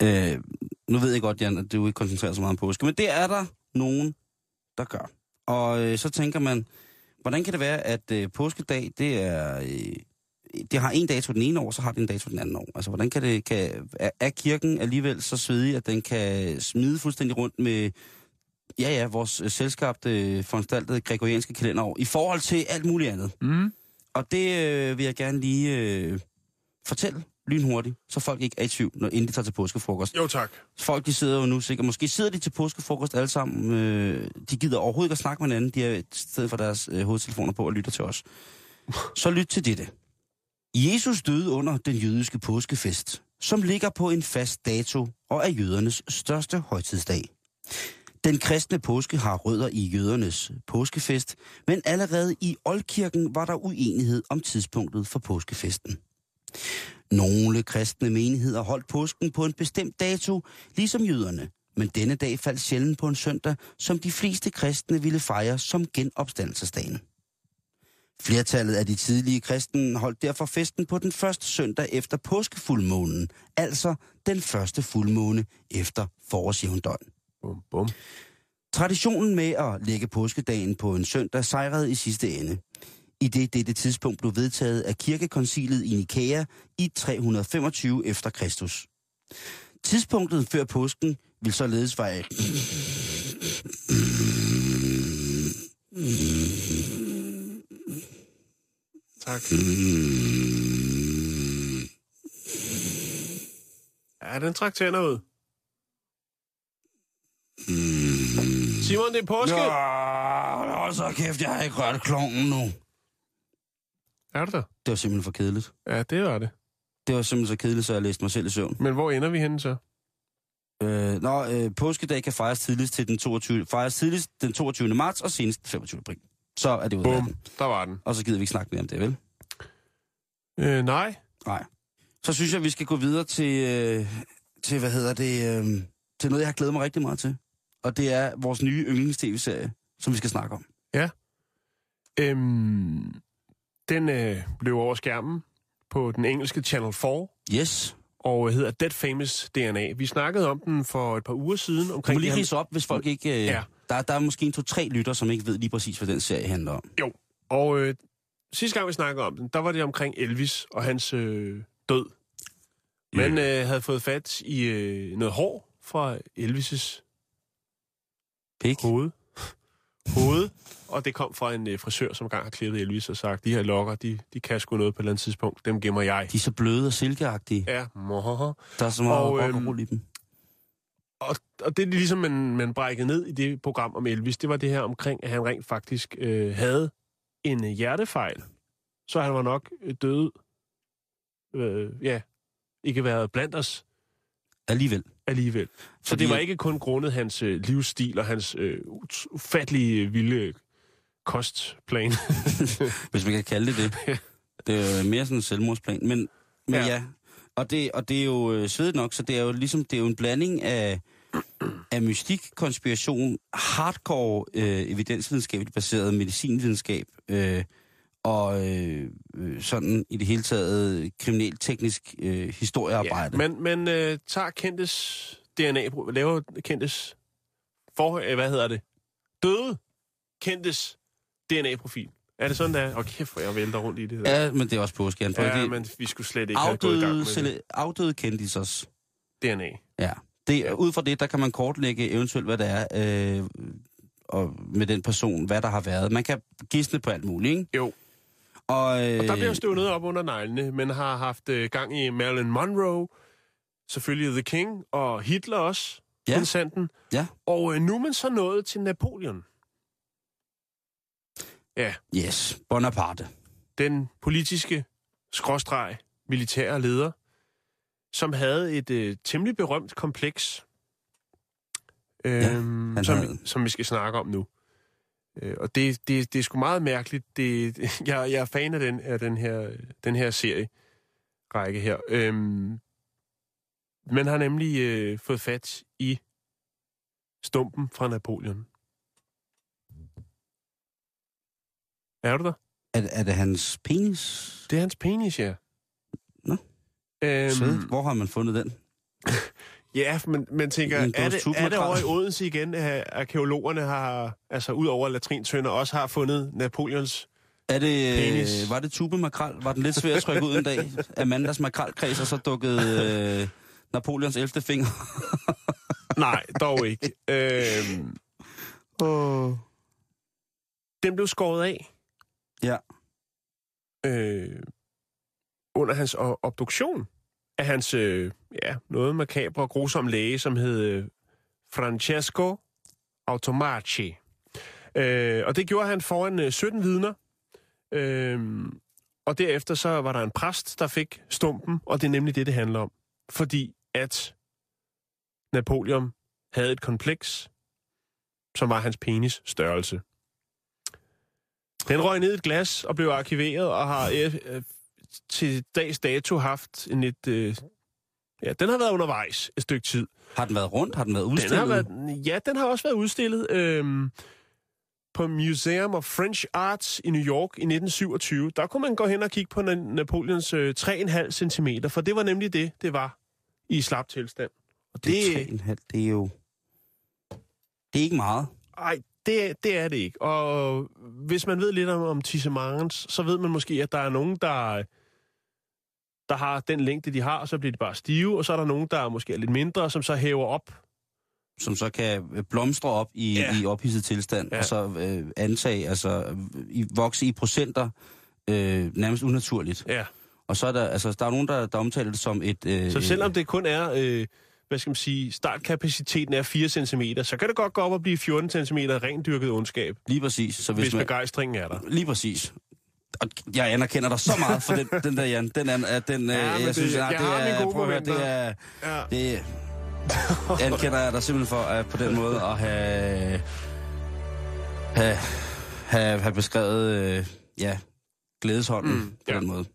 Øh, nu ved jeg godt, Jan, at du ikke koncentrerer så meget om påske, men det er der nogen, der gør. Og øh, så tænker man, hvordan kan det være, at øh, påskedag, det er... Øh, det har en dato den ene år, så har det en dato den anden år. Altså, hvordan kan det... Kan, er, kirken alligevel så svedig, at den kan smide fuldstændig rundt med ja, ja, vores øh, selskabte, foranstaltede gregorianske kalenderår, i forhold til alt muligt andet. Mm. Og det øh, vil jeg gerne lige øh, fortælle lynhurtigt, så folk ikke er i tvivl, når inden de tager til påskefrokost. Jo, tak. Folk, de sidder jo nu sikkert, måske sidder de til påskefrokost alle sammen, øh, de gider overhovedet ikke at snakke med hinanden, de er i stedet for deres øh, hovedtelefoner på og lytter til os. Så lyt til dette. Jesus døde under den jødiske påskefest, som ligger på en fast dato og er jødernes største højtidsdag. Den kristne påske har rødder i jødernes påskefest, men allerede i Oldkirken var der uenighed om tidspunktet for påskefesten. Nogle kristne menigheder holdt påsken på en bestemt dato, ligesom jøderne, men denne dag faldt sjældent på en søndag, som de fleste kristne ville fejre som genopstandelsesdagen. Flertallet af de tidlige kristne holdt derfor festen på den første søndag efter påskefuldmånen, altså den første fuldmåne efter forårsjævndøgn. Bum, bum. Traditionen med at lægge påskedagen på en søndag sejrede i sidste ende, i det dette tidspunkt blev vedtaget af kirkekoncilet i Nikæa i 325 efter Kristus. Tidspunktet før påsken vil således være... Tak. Ja, den trak tænder ud. Simon, det er påske. Nå, så kæft, jeg har ikke rørt klongen nu. Er det der? Det var simpelthen for kedeligt. Ja, det var det. Det var simpelthen så kedeligt, så jeg læste mig selv i søvn. Men hvor ender vi henne så? Øh, nå, øh, påskedag kan fejres tidligst, til den 22, fejres tidligst den 22. marts og senest den 25. april. Så er det ud Bum, der var den. Og så gider vi ikke snakke mere om det, vel? Øh, nej. Nej. Så synes jeg, vi skal gå videre til, øh, til hvad hedder det, øh, til noget, jeg har glædet mig rigtig meget til. Og det er vores nye yndlings-tv-serie, som vi skal snakke om. Øhm, den øh, blev over skærmen på den engelske Channel 4 Yes. og hedder Dead Famous DNA. Vi snakkede om den for et par uger siden. Du Omkring må lige rise op, hvis folk ikke... Øh, Ja. der, der er måske en to-tre lytter, som ikke ved lige præcis, hvad den serie handler om. Jo, og øh, sidste gang vi snakkede om den, der var det omkring Elvis og hans øh, død. Man øh, havde fået fat i øh, noget hår fra Elvis' Pik. hoved. Hoved. Og det kom fra en øh, frisør, som engang har klippet Elvis og sagt, de her lokker, de, de kan sgu noget på et eller andet tidspunkt. Dem gemmer jeg. De er så bløde og silkeagtige. Ja, mohoho. Der er så meget Og, og øhm, roll i dem. Og, og det, ligesom man, man brækkede ned i det program om Elvis, det var det her omkring, at han rent faktisk øh, havde en øh, hjertefejl. Så han var nok øh, død. Øh, ja, ikke været blandt os Alligevel. Alligevel. Så Fordi det var ikke kun grundet hans øh, livsstil og hans øh, ufattelige øh, vilde kostplan. Hvis man kan kalde det det. Det er jo mere sådan en selvmordsplan. Men, men ja. Ja. ja. Og det, og det er jo øh, svedigt nok, så det er jo ligesom det er jo en blanding af, af mystik, konspiration, hardcore øh, evidensvidenskabeligt baseret medicinvidenskab øh, og øh, øh, sådan i det hele taget kriminalteknisk øh, historiearbejde. ja, men man øh, tager kendtes DNA, laver kendtes for, øh, hvad hedder det? Døde kendtes DNA-profil. Er det sådan, der? Åh, kæft, hvor jeg vælter rundt i det der. Ja, men det er også påske, Jan. Ja, det, men vi skulle slet ikke have gået i gang afdøde, med cele, afdøde kendisers. DNA. Ja. Det, ud fra det, der kan man kortlægge eventuelt, hvad det er, øh, og med den person, hvad der har været. Man kan gisne på alt muligt, ikke? Jo. Og, øh, Og der bliver støvnet op under neglene, men har haft øh, gang i Marilyn Monroe, selvfølgelig The King, og Hitler også, Ja. ja. sanden. Ja. Og øh, nu er man så nået til Napoleon. Ja, Yes, Bonaparte. den politiske skråstreg militære leder, som havde et øh, temmelig berømt kompleks, øhm, han som, havde- som vi skal snakke om nu. Øh, og det, det, det er sgu meget mærkeligt. Det, jeg, jeg er fan af den, af den her, den her serie række her. Øhm, man har nemlig øh, fået fat i stumpen fra Napoleon. Er du der? Er, er det hans penis? Det er hans penis, ja. Nå. Øhm, Øhm, Hvor har man fundet den? Ja, men man tænker, er det, er det over i Odense igen, at arkeologerne har, altså ud over latrintønder, også har fundet Napoleons... Er det, Penis. øh, var det tube makrel? Var den lidt svær at trykke ud en dag? Amandas makrelkreds, og så dukkede øh, Napoleons 11. finger. Nej, dog ikke. øhm, Oh. den blev skåret af Ja. øh, under hans obduktion af hans, øh, ja, noget makabre og grusom læge, som hed øh, Francesco Automaci. Øh, og det gjorde han foran øh, 17 vidner. Øh, og derefter så var der en præst, der fik stumpen, og det er nemlig det, det handler om. Fordi at Napoleon havde et kompleks, som var hans penis størrelse. Den røg ned i et glas og blev arkiveret og har øh, til dags dato haft en lidt... Øh, ja, den har været undervejs et stykke tid. Har den været rundt? Har den været Den udstillet? har været, ja, den har også været udstillet øh, på Museum of French Arts i New York i 1927. Der kunne man gå hen og kigge på Na- Napoleons øh, 3,5 cm, for det var nemlig det, det var i slap tilstand. Og Det er 3,5, det er jo... Det er ikke meget. Ej, det, det er det ikke. Og hvis man ved lidt om, om tissemangens, så ved man måske, at der er nogen, der, der har den længde, de har, og så bliver de bare stive, og så er der nogen, der måske er lidt mindre, som så hæver op. som så kan øh, blomstre op i, Ja. i ophidset tilstand, Ja. og så øh, antage, altså i, vokse i procenter øh, nærmest unaturligt. Ja. Og så er der, altså, der er nogen, der, der omtaler det som et... Øh, Så selvom det kun er, øh, hvad skal man sige, startkapaciteten er 4 cm, så kan det godt gå op og blive 14 cm rendyrket ondskab, Lige præcis. Så hvis, hvis man, begejstringen er der. Lige præcis. Og jeg anerkender dig så meget for den, den der, Jan. Den er, at den, Ja, ja, men jeg det- synes, jeg at har det er, prøv at høre, det er, Ja. det anerkender jeg dig simpelthen for, at på den måde at have, have, have, have beskrevet, øh, ja, glædeshånden Mm, på ja. den måde.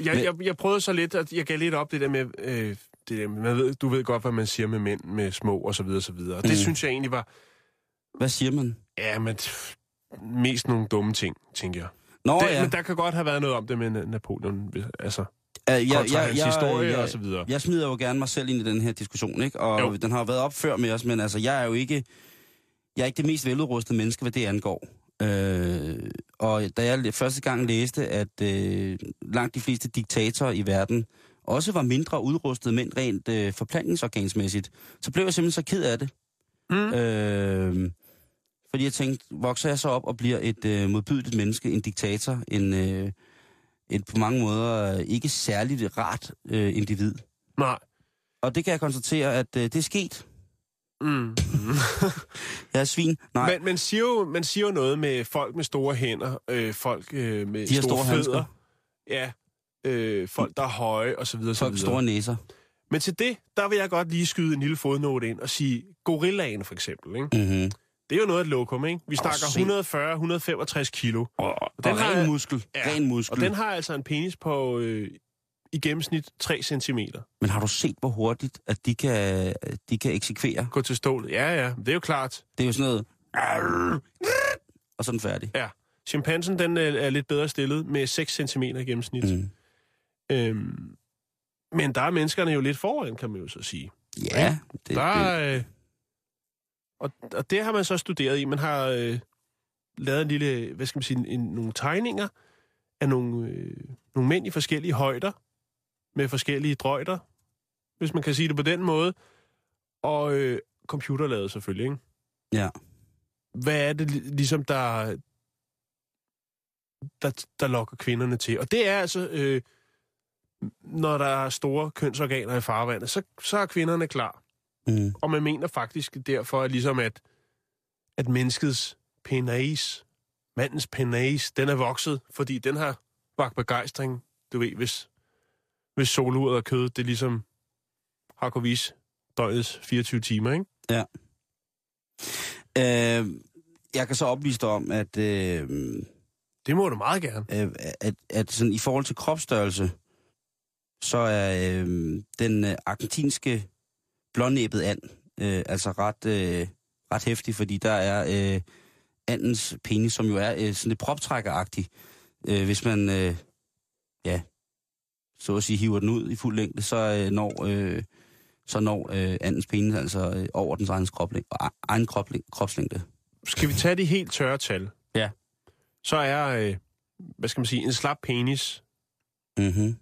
Jeg, Men- jeg, jeg prøvede så lidt, at jeg gav lidt op det der med, øh, det der, man ved, du ved godt, hvad man siger med mænd, med små og så videre, og så videre. Og det Mm. synes jeg egentlig var, Hvad siger man? ja, men mest nogle dumme ting, tænker jeg. Nå det, ja, Men der kan godt have været noget om det med Na- Napoleon, altså øh, kontra hans historie jeg, og så videre. jeg smider jo gerne mig selv ind i den her diskussion, ikke? Og Jo. den har jo været op før med os, men altså, jeg er jo ikke, jeg er ikke det mest veludrustede menneske, hvad det angår. Øh, og da jeg første gang læste, at øh, langt de fleste diktatorer i verden også var mindre udrustede mænd rent øh, forplantningsorgansmæssigt, så blev jeg simpelthen så ked af det. Mm. Øh, fordi jeg tænkte, vokser jeg så op og bliver et øh, modbydeligt menneske, en diktator, en, øh, et på mange måder øh, ikke særligt rart øh, individ. Nej. Og det kan jeg konstatere, at øh, det er sket. Mm. Jeg er svin. Nej, Men man siger, jo, man siger jo noget med folk med store hænder, øh, folk øh, med De store, store fødder. handsker. Ja, øh, folk, der er høje, og så videre, så folk med videre. store næser. Men til det, der vil jeg godt lige skyde en lille fodnote ind og sige, gorillaen for eksempel, ikke? Mm-hmm. Det er jo noget af et lokum, ikke? Vi snakker se. 140-165 kilo. Og, den og har- ren muskel. Ja, Ren muskel. Og den har altså en penis på øh, i gennemsnit 3 cm. Men har du set, hvor hurtigt, at de kan, de kan eksekvere? Gå til stålet. Ja, ja, det er jo klart. Det er jo sådan noget... Og så er den færdig. Ja. Chimpansen, den øh, er lidt bedre stillet med 6 cm i gennemsnit. Mm. Øhm, men der er menneskerne jo lidt foran, kan man jo så sige. Ja, det, Det, der er, øh, og, og det har man så studeret i. Man har øh, lavet en lille, hvad skal man sige, en, nogle tegninger af nogle, øh, nogle mænd i forskellige højder, med forskellige drøjder, hvis man kan sige det på den måde. Og øh, computerlavet selvfølgelig, ikke? Ja. Hvad er det li- ligesom, der, der, der lokker kvinderne til? Og det er altså, øh, når der er store kønsorganer i farvandet, så, så er kvinderne klar. Mm. Og man mener faktisk derfor, at ligesom at, at menneskets penis, mandens penis, den er vokset, fordi den har vagt begejstring. Du ved, hvis, hvis soluret og kød, det ligesom har kunnet vise døgnets 24 timer, ikke? Øh, jeg kan så oplyse dig om, at, øh, Det må du meget gerne. øh, at, at sådan, i forhold til kropsstørrelse, så er øh, den øh, argentinske blånæbet and øh, altså ret, øh, ret hæftig, fordi der er øh, andens penis, som jo er øh, sådan lidt proptrækkeragtig. Øh, hvis man, øh, ja, så at sige, hiver den ud i fuld længde, så øh, når, øh, så når øh, andens penis altså øh, over dens egen, kroplæng, egen kroplæng, kropslængde. Skal vi tage de helt tørre tal? Ja. Så er, øh, hvad skal man sige, en slap penis Mm-hmm.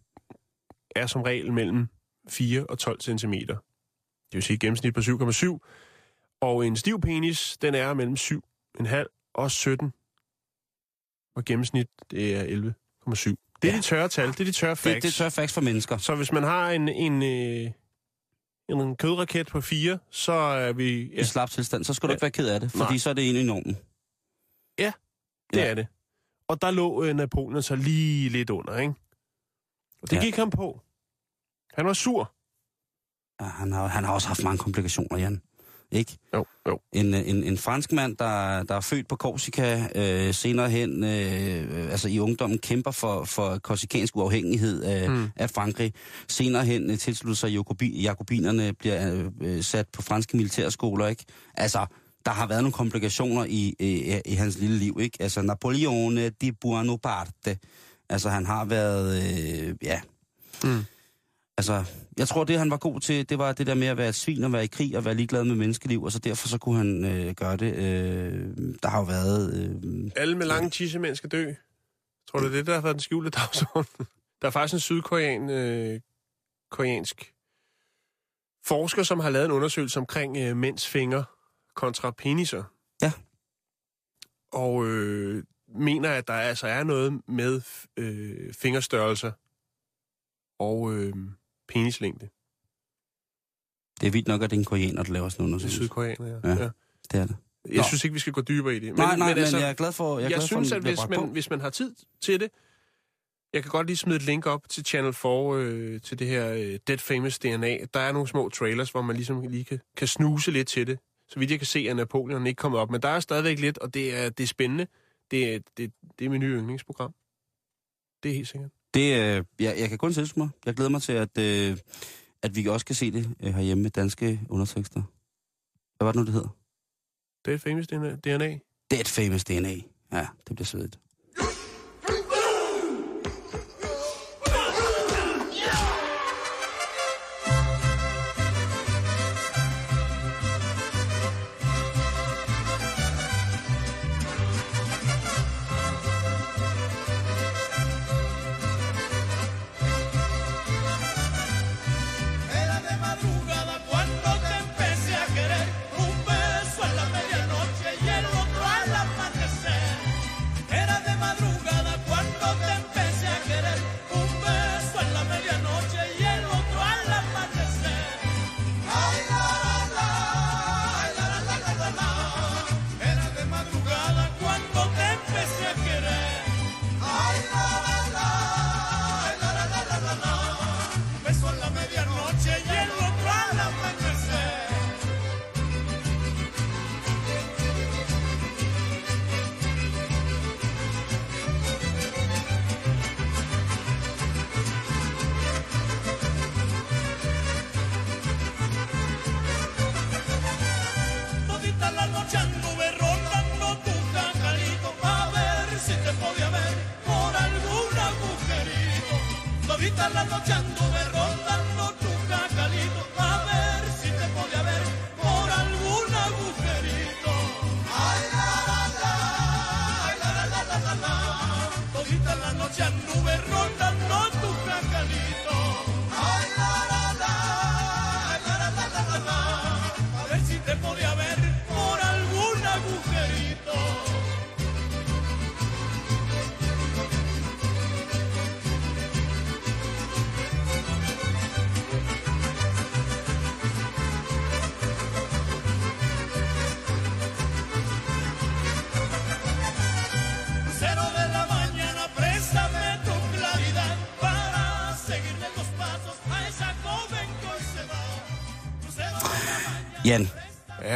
er som regel mellem 4 og 12 cm. Det vil sige gennemsnit på 7,7. Og en stiv penis, den er mellem 7,5 og 17. Og gennemsnit, det er 11,7. Det er Ja. ja. de tørre tal, det er de tørre facts. Det, det er tør facts for mennesker. Så hvis man har en, en, øh, en kødraket på 4, så er vi... I Ja, slap tilstand, så skal du Ja. ikke være ked af det, fordi Nej. så er det en i normen. det ja. er det. Og der lå øh, Napoleon så lige lidt under, ikke? Og det Ja. ja. gik ham på. Han var sur. Ja, han, har, han har også haft mange komplikationer, Jan. Ikke? Jo, jo. En, øh, en, en fransk mand, der, der er født på Korsika, øh, senere hen, øh, altså i ungdommen, kæmper for, for korsikansk uafhængighed af, mm. Mm. af Frankrig. Senere hen øh, tilslutter sig Jacobi, Jakobinerne, bliver øh, øh, sat på franske militærskoler, ikke? Altså, der har været nogle komplikationer i, i, i hans lille liv, ikke? Altså, Napoleone di Buonaparte. Altså, han har været, øh, ja... Mm. Altså, jeg tror, det han var god til, det var det der med at være et svin og være i krig og være ligeglad med menneskeliv, og så derfor så kunne han øh, gøre det. Øh, der har jo været... Øh, Alle med lange tissemænd skal dø. Tror du, det er det, der har været den skjulte dagsorden? Der er faktisk en sydkorean, øh, koreansk forsker, som har lavet en undersøgelse omkring øh, mænds fingre kontra peniser. Ja. Og øh, mener, at der altså er noget med øh, fingerstørrelser og øh, penislængde. det er vildt nok, at det er en koreaner, der laver sådan noget. Det er sydkoreaner, ja. Ja. ja. Det er det. Jeg Nå. synes ikke, vi skal gå dybere i det. Men, nej, nej, men, altså, jeg er glad for, jeg er jeg glad synes, for, at hvis man, på. hvis man har tid til det, jeg kan godt lige smide et link op til Channel 4, øh, til det her øh, Dead Famous DNA. Der er nogle små trailers, hvor man ligesom lige kan, kan snuse lidt til det. Så vidt jeg kan se, at Napoleon ikke kommet op. Men der er stadigvæk lidt, og det er, det er spændende. Det er, det, det er mit nye yndlingsprogram. Det er helt sikkert. Det, øh, jeg, jeg kan kun tilslutte mig. Jeg glæder mig til, at, øh, at vi også kan se det øh, herhjemme med danske undertekster. Hvad var det nu, det hedder? Dead Famous DNA. Dead Famous DNA. Ja, det bliver svedigt.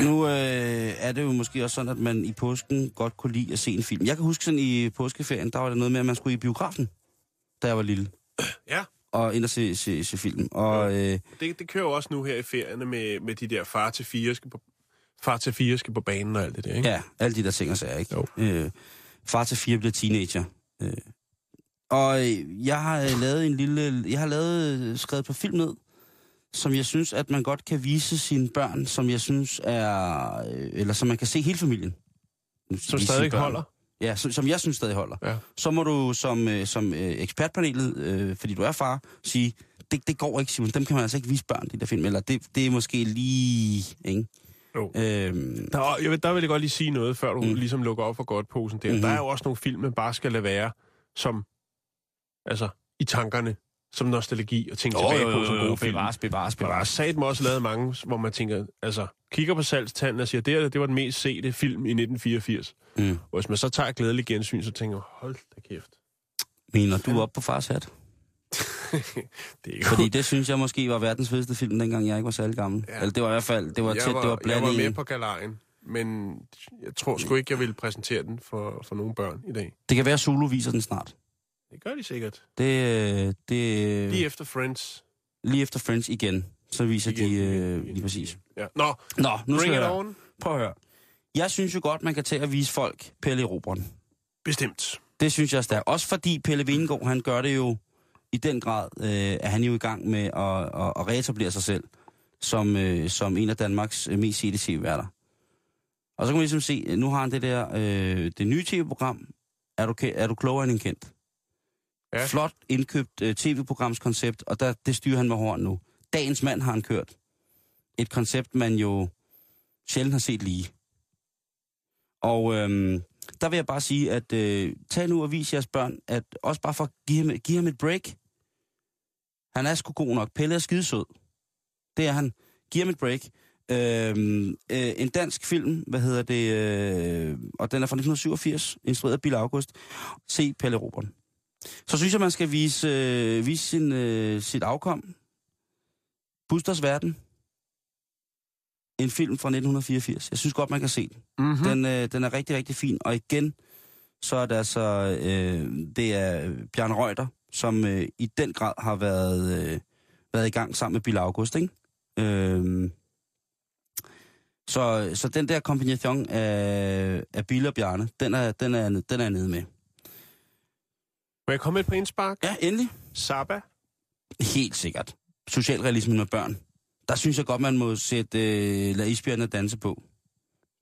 Nu øh, er det jo måske også sådan, at man i påsken godt kunne lide at se en film. Jeg kan huske sådan i påskeferien, der var det noget med, at man skulle i biografen, da jeg var lille, Ja, og ind og se, se, se film. Og øh, det, det kører jo også nu her i ferierne med, med de der far til fire skal på, far til fire skal på banen og alt det der, ikke? ja, alle de der ting og sager, ikke? Jo. Øh, far til fire bliver teenager. Øh. Og øh, jeg har øh, lavet en lille... Jeg har lavet, skrevet på film ned, som jeg synes, at man godt kan vise sine børn, som jeg synes er... øh, Eller som man kan se hele familien. Som stadig holder. Ja, som, som jeg synes stadig holder. Ja. Så må du som, øh, som øh, ekspertpanelet, øh, fordi du er far, sige, det, det går ikke, Simon. Dem kan man altså ikke vise børn, de der film. Eller det, det er måske lige... Ikke? Jo. Øhm, Der, er- jeg vil, der vil jeg godt lige sige noget, før du Mm. ligesom lukker op for godt posen der. Mhm. Mm-hmm. Der er jo også nogle film, man bare skal lade være som, altså, i tankerne, som nostalgi og tænke tilbage på som gode film. bevares, bevares, der er bevares. sat også lavet mange, hvor man tænker, altså, kigger på salgstanden og siger, det, her, det var den mest sete film i 1984. Mm. Og hvis man så tager et glædeligt gensyn, så tænker jeg, hold da kæft. Mener du op på fars hat? Det er Fordi det synes jeg måske var verdens fedeste film, dengang jeg ikke var særlig gammel. Ja. Eller det var i hvert fald, det var jeg tæt, var, det var jeg blandt var med på galejen, men jeg tror sgu ikke, jeg vil præsentere den for, for nogle børn i dag. Det kan være, Zulu viser den snart. Det gør de sikkert. Det, øh, det, Lige efter Friends. lige efter Friends igen, så viser Igen, de øh, lige præcis. Ja. Nå, Nå, nu skal bring it jeg on. prøv at høre. Jeg synes jo godt, man kan tage og vise folk Pelle Robren. Bestemt. Det synes jeg stærkt. Også fordi Pelle Vingård, han gør det jo i den grad, øh, er han jo i gang med at, at, at reetablere sig selv som, øh, som en af Danmarks øh, mest sete tv-værter. Og så kan man ligesom se, øh, nu har han det der, øh, det nye tv-program, er du, er du klogere end en kendt? Ja. Flot indkøbt øh, tv-programskoncept, og der, det styrer han med hården nu. Dagens mand har han kørt. Et koncept, man jo sjældent har set lige. Og øhm, der vil jeg bare sige, at øh, tag nu og vis jeres børn, at også bare for at give ham, give ham et break. Han er sgu god nok. Pelle er skidesød. Det er han. Giv ham et break. Øhm, øh, en dansk film, hvad hedder det, øh, og den er fra 1987, instrueret af Bill August. Se Pelle Robert. Så synes jeg, man skal vise, øh, vise sin, øh, sit afkom. Busters Verden. En film fra 1984. Jeg synes godt, man kan se den. Mm-hmm. Den, øh, den er rigtig, rigtig fin. Og igen, så er det altså, øh, det er Bjørn Reuter, som øh, i den grad har været, øh, været i gang sammen med Bill August, ikke? Øh, så, så den der kombination af, af Bill og Bjarne, den er, den, er, den er nede med. Må jeg komme med et på indspark? Ja, endelig. Saba. Helt sikkert. Socialrealisme med børn. Der synes jeg godt, man må sætte øh, Lad isbjørnene danse på.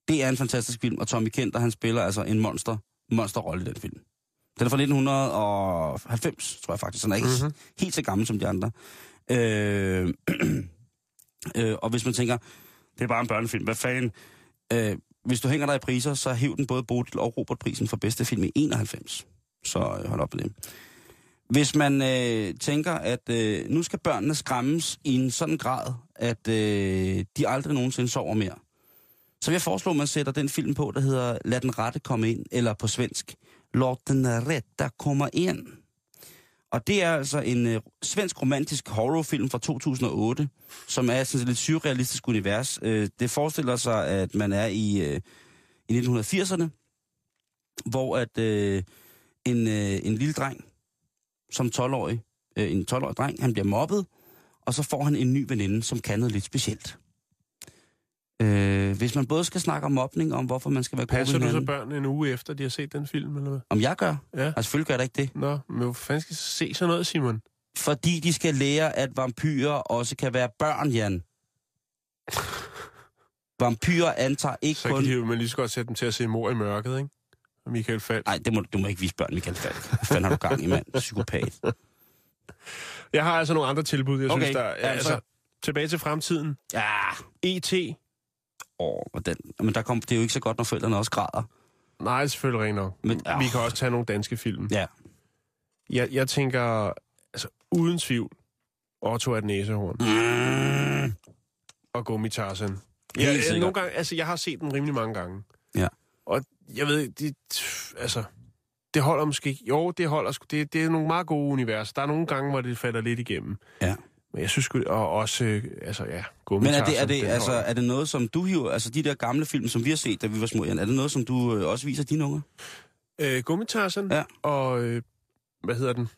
Det er en fantastisk film, og Tommy Kenter, han spiller altså en monster, monsterrolle i den film. Den er fra 1990, tror jeg faktisk. Så den er ikke mm-hmm. helt så gammel som de andre. Øh, øh, og hvis man tænker, det er bare en børnefilm, hvad fanden? Øh, hvis du hænger dig i priser, så hæv den både Bodil og Robert-prisen for bedste film i 91. Så øh, hold op med det. Hvis man øh, tænker, at øh, nu skal børnene skræmmes i en sådan grad, at øh, de aldrig nogensinde sover mere, så vil jeg foreslå, at man sætter den film på, der hedder Lad den rette komme ind, eller på svensk, Låt den rette komme ind. Og det er altså en øh, svensk romantisk horrorfilm fra 2008, som er sådan et lidt surrealistisk univers. Øh, det forestiller sig, at man er i, øh, i 1980'erne, hvor at øh, en, øh, en lille dreng, som 12-årig, øh, en 12-årig dreng, han bliver mobbet, og så får han en ny veninde, som kan noget lidt specielt. Øh, hvis man både skal snakke om mobning, om hvorfor man skal være god Passer ved du så hinanden, børn en uge efter, de har set den film, eller hvad? om jeg gør, Ja. og selvfølgelig gør jeg da ikke det, Nå, men hvor fanden skal se sådan noget, Simon? fordi de skal lære, at vampyrer også kan være børn, Jan. Vampyrer antager ikke Så kun... kan de jo man lige så godt sætte dem til at se mor i mørket, ikke? Michael Falk. Nej, det må, du må ikke vise børn, Michael Falk. Hvad fanden har du gang i, mand? Psykopat. Jeg har altså nogle andre tilbud, jeg Okay, synes, der er... ja, Altså, så- tilbage til fremtiden. Ja, E.T. åh, og den, men der kom, det er jo ikke så godt, når forældrene også græder. Nej, selvfølgelig rent nok. Men, Men, Vi kan også tage nogle danske film. Ja, Jeg, jeg tænker, altså uden tvivl, Otto er et næsehorn mm, og. Helt Ja, jeg, nogle gange, altså, jeg har set den rimelig mange gange. Ja. Jeg ved, det, altså, det holder måske ikke. Jo, det holder. Det, det er nogle meget gode universer. Der er nogle gange, hvor det falder lidt igennem. ja. Men jeg synes og også, øh, altså ja, Men Gummitarsen. er det, er, det, altså, holder. er det noget, som du hiver, altså de der gamle film, som vi har set, da vi var små, Jan, er det noget, som du øh, også viser dine unger? Øh, Gummitarsen Ja. og, øh, hvad hedder den?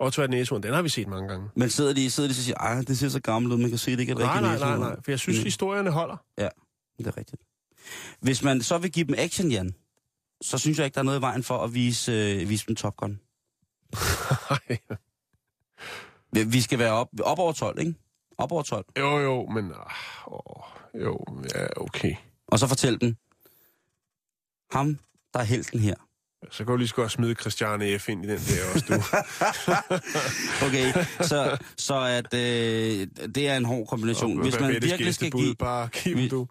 Otto et næsehorn, den har vi set mange gange. Men sidder de, sidder de og siger, ej, det ser så gammelt ud, man kan se, det ikke er Nej, nej, nej, næsehorn." nej, for jeg synes, Mm. historierne holder. Det er rigtigt. Hvis man så vil give dem action, Jan, så synes jeg ikke, der er noget i vejen for at vise, øh, vise dem Top Gun. Vi- skal være op, op over 12, ikke? Op over 12. Jo, jo, men... ah, Åh, jo, ja, okay. Og så fortæl den. Ham, der er helten her. Så kan du lige så godt smide Christiane F. ind i den der også, du. Okay, så, så at, øh, det er en hård kombination. Hvis man virkelig skal give... Bare giv Vi- du.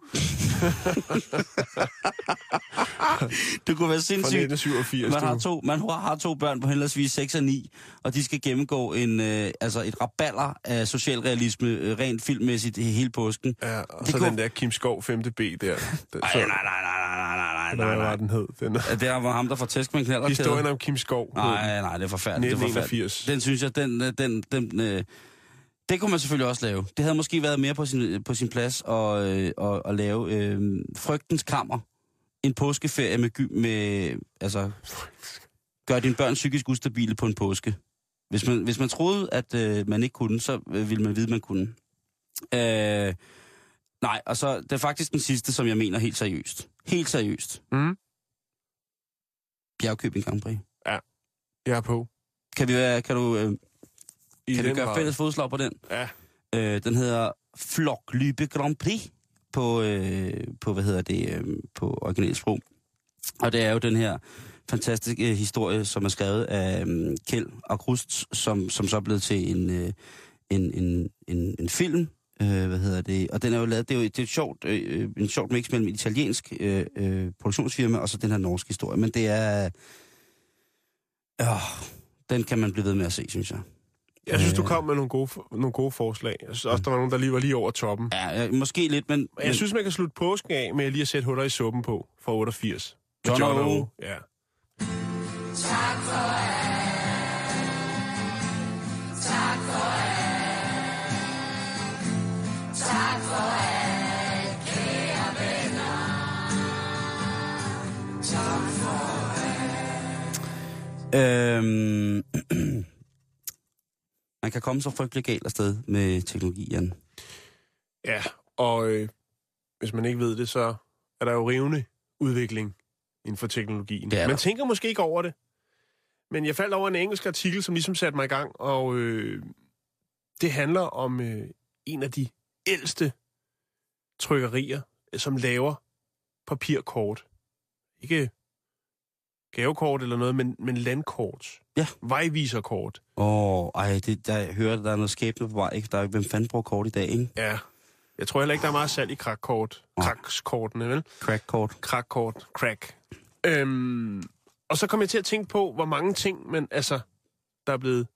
Det kunne være sindssygt. 1987, Man har, to, man har to børn på henholdsvis 6 og 9, og de skal gennemgå en, øh, altså et raballer af socialrealisme, øh, rent filmmæssigt, he- hele påsken. Ja, og Det så kunne- den der Kim Skov 5. B der. Ej, så, nej, nej, nej, nej, nej, nej, nej, var den hed? Den, Ja, Det er ham, der får tæsk med en knallerkæde. historien om Kim Skov. Nej, nej, det er forfærdeligt. Det er forfærdeligt. 1981. Den synes jeg, den, øh, den, den, øh, det kunne man selvfølgelig også lave. Det havde måske været mere på sin, på sin plads at, øh, at, at lave øh, Frygtens Kammer. En påskeferie med, gy- med altså, gør dine børn psykisk ustabile på en påske. Hvis man, hvis man troede, at øh, man ikke kunne, så øh, ville man vide, man kunne. Øh, nej, og så det er faktisk den sidste, som jeg mener helt seriøst. Helt seriøst. Mm. Bjergkøbing Grand Prix. Jeg er på. Kan vi, være, kan du, øh, I kan vi den gøre grad. fælles fodslag på den? Ja. Øh, den hedder Floklybe Grand Prix på, øh, på hvad hedder det, øh, på originalsprog. Og det er jo den her fantastiske øh, historie, som er skrevet af øh, Kjeld og Krust, som, som så er blevet til en, øh, en, en, en, en film. Øh, hvad hedder det? Og den er jo lavet, det er jo det er et sjovt, øh, en sjovt mix mellem et italiensk øh, øh, produktionsfirma og så den her norske historie. Men det er... Øh, den kan man blive ved med at se, synes jeg. Jeg synes, du Øh. kom med nogle gode, nogle gode forslag. Jeg synes også, der var nogen, der lige var lige over toppen. Ja, måske lidt, men... Men men jeg synes, man kan slutte påsken af med lige at sætte huller i suppen på fra 88. Med John John O. O. Ja. Øhm, man kan komme så frygtelig galt afsted med teknologi, Jan. Ja, og øh, hvis man ikke ved det, så er der jo rivende udvikling inden for teknologien. Man tænker måske ikke over det. Men jeg faldt over en engelsk artikel, som ligesom satte mig i gang, og øh, det handler om øh, en af de ældste trykkerier, øh, som laver papirkort. Ikke gavekort eller noget, men, men landkort. Ja. Vejviserkort. Åh, oh, ej, det, der, jeg hører, der er noget skæbne på vej. Ikke? Der er, hvem fanden bruger kort i dag, ikke? Ja. Jeg tror heller ikke, der er meget salg i krakkort. Nej. Krakskortene, vel? Crackkort. Krakkort. Crack. Øhm, og så kom jeg til at tænke på, hvor mange ting, men altså, der er blevet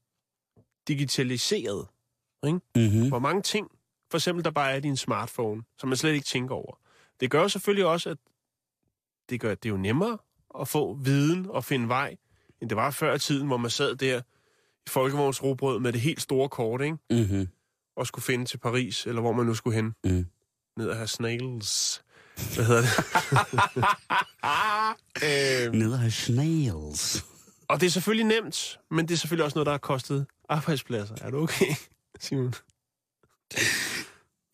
digitaliseret. Mm-hmm. Hvor mange ting, for eksempel, der bare er i din smartphone, som man slet ikke tænker over. Det gør selvfølgelig også, at det gør det er jo nemmere at få viden og finde vej, end det var før i tiden, hvor man sad der i folkevognsrobrød med det helt store kort, ikke? Mm-hmm. og skulle finde til Paris, eller hvor man nu skulle hen. Mm. Ned og have snails. Hvad hedder det? øhm, Nede af snails. og det er selvfølgelig nemt, men det er selvfølgelig også noget, der har kostet arbejdspladser. Er du okay, Simon?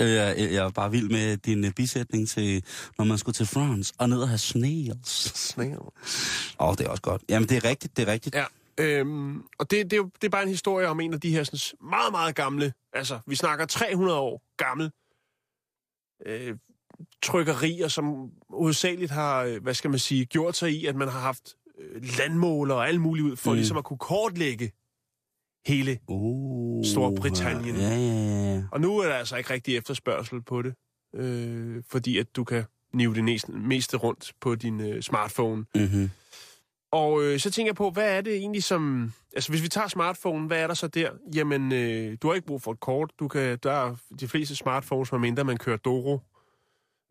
Øh, Jeg, jeg er bare vild med din øh, bisætning til, når man skulle til France og ned og have snails. Snail. Åh, oh, det er også godt. Jamen, det er rigtigt, det er rigtigt. Ja. Øhm, og det, det, er jo, det er bare en historie om en af de her sådan, meget, meget gamle, altså vi snakker 300 år gammel, øh, trykkerier, som hovedsageligt har, øh, hvad skal man sige, gjort sig i, at man har haft landmåler og alt muligt ud, for mm. ligesom at kunne kortlægge hele Uh, Storbritannien. Ja, ja, ja. Og nu er der altså ikke rigtig efterspørgsel på det, øh, fordi at du kan nive det næste, meste rundt på din øh, smartphone. Mm-hmm. Og øh, så tænker jeg på, hvad er det egentlig som... Altså, hvis vi tager smartphone, hvad er der så der? Jamen, øh, du har ikke brug for et kort. Du kan, der er de fleste smartphones, medmindre man kører Doro,